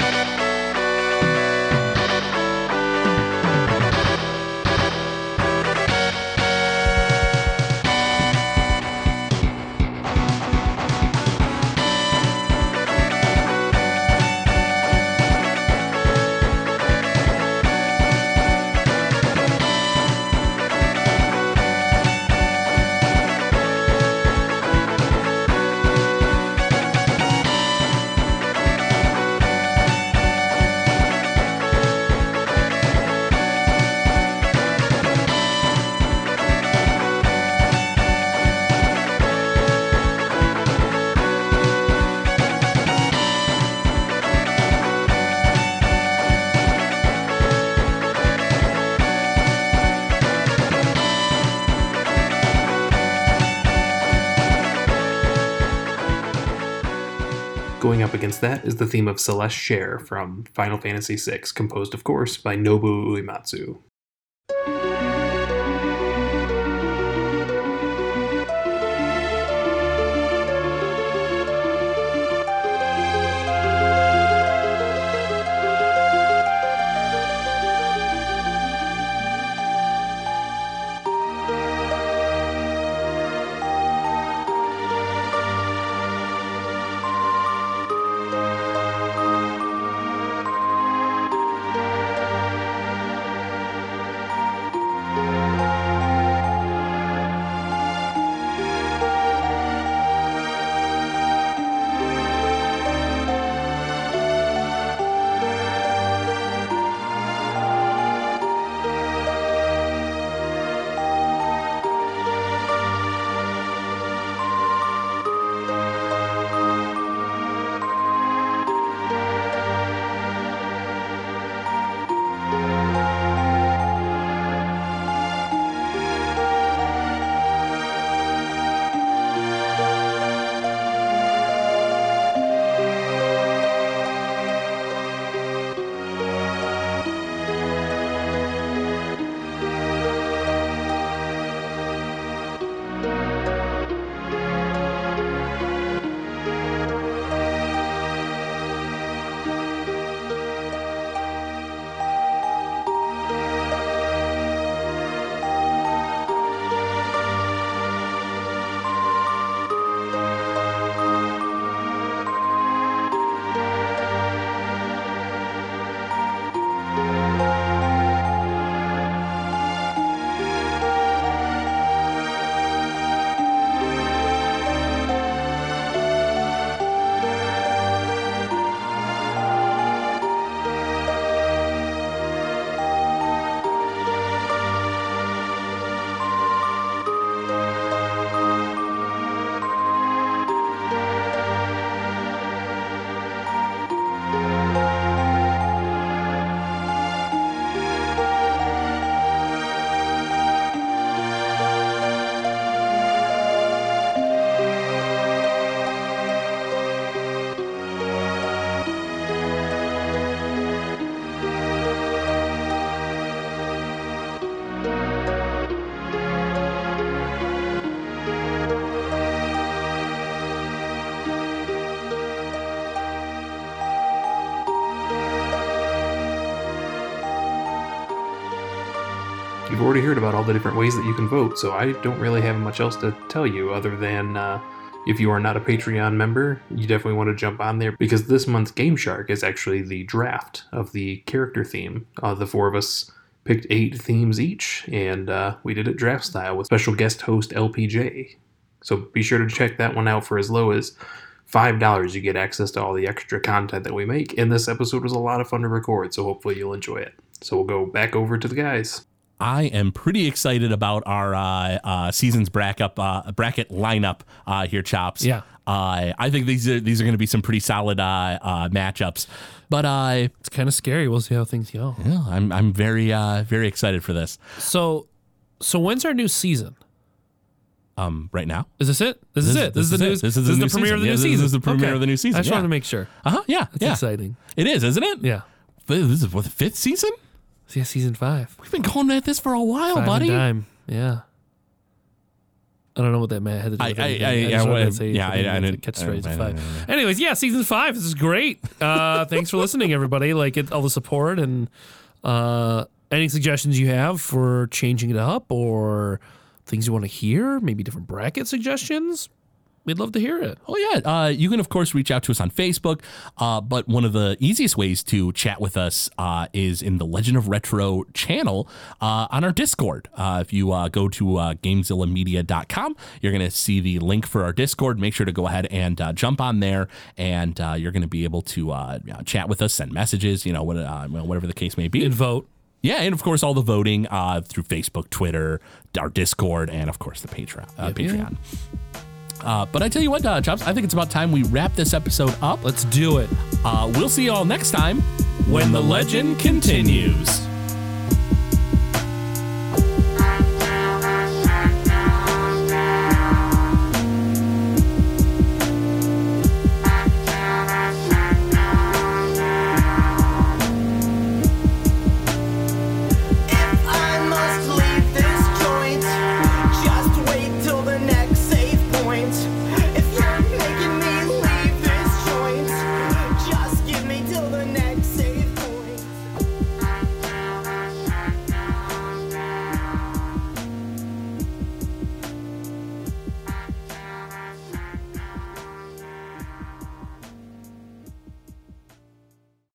G: The theme of Celes Chere from Final Fantasy VI, composed, of course, by Nobuo Uematsu. Already heard about all the different ways that you can vote, so I don't really have much else to tell you other than uh, if you are not a Patreon member, you definitely want to jump on there because this month's Game Shark is actually the draft of the character theme. Uh, the four of us picked eight themes each, and uh, we did it draft style with special guest host LPJ. So be sure to check that one out for as low as $5. You get access to all the extra content that we make, and this episode was a lot of fun to record, so hopefully you'll enjoy it. So we'll go back over to the guys.
B: I am pretty excited about our uh, uh, season's bracket uh, bracket lineup uh, here, chops.
A: Yeah.
B: Uh, I think these are these are going to be some pretty solid uh, uh, matchups. But uh,
A: It's kind of scary. We'll see how things go.
B: yeah, I'm I'm very uh, very excited for this.
A: So, so when's our new season?
B: Um, right now,
A: Is this it? This, is it. This, is the
B: it.
A: news.
B: This is the
A: premiere
B: season.
A: of the new
B: this is the premiere of the new season,
A: I just
B: yeah.
A: wanted to make sure.
B: uh huh, yeah,
A: It's
B: yeah,
A: exciting.
B: it is, isn't it?
A: Yeah.
B: This is what the fifth season.
A: So yeah, season five.
B: We've been going at this for a while,
A: Five
B: buddy.
A: and dime. Yeah. I don't know what that meant. had to do
B: I-
A: with
B: I-
A: anything.
B: I-
A: just
B: yeah,
A: wanted
B: well,
A: to say
B: yeah,
A: something
B: I- I didn't-
A: catch
B: I-
A: straight
B: I-
A: five. Anyways, yeah, season five. This is great. *laughs* Uh, thanks for listening, everybody. Like it, all the support and uh, any suggestions you have for changing it up or things you want to hear, maybe different bracket suggestions. We'd love to hear it.
B: Oh yeah, uh, you can of course reach out to us on Facebook, uh, but one of the easiest ways to chat with us uh, is in the Legend of Retro channel uh, on our Discord. Uh, if you uh, go to uh, GameZillaMedia.com, you're going to see the link for our Discord. Make sure to go ahead and uh, jump on there, and uh, you're going to be able to uh, you know, chat with us, send messages, you know, what, uh, whatever the case may be.
A: And vote.
B: Yeah, and of course all the voting uh, through Facebook, Twitter, our Discord, and of course the Patreon. Uh, Patreon. Uh, but I tell you what, uh, Chops, I think it's about time we wrap this episode up.
A: Let's do it.
B: Uh, we'll see you all next time when the legend continues.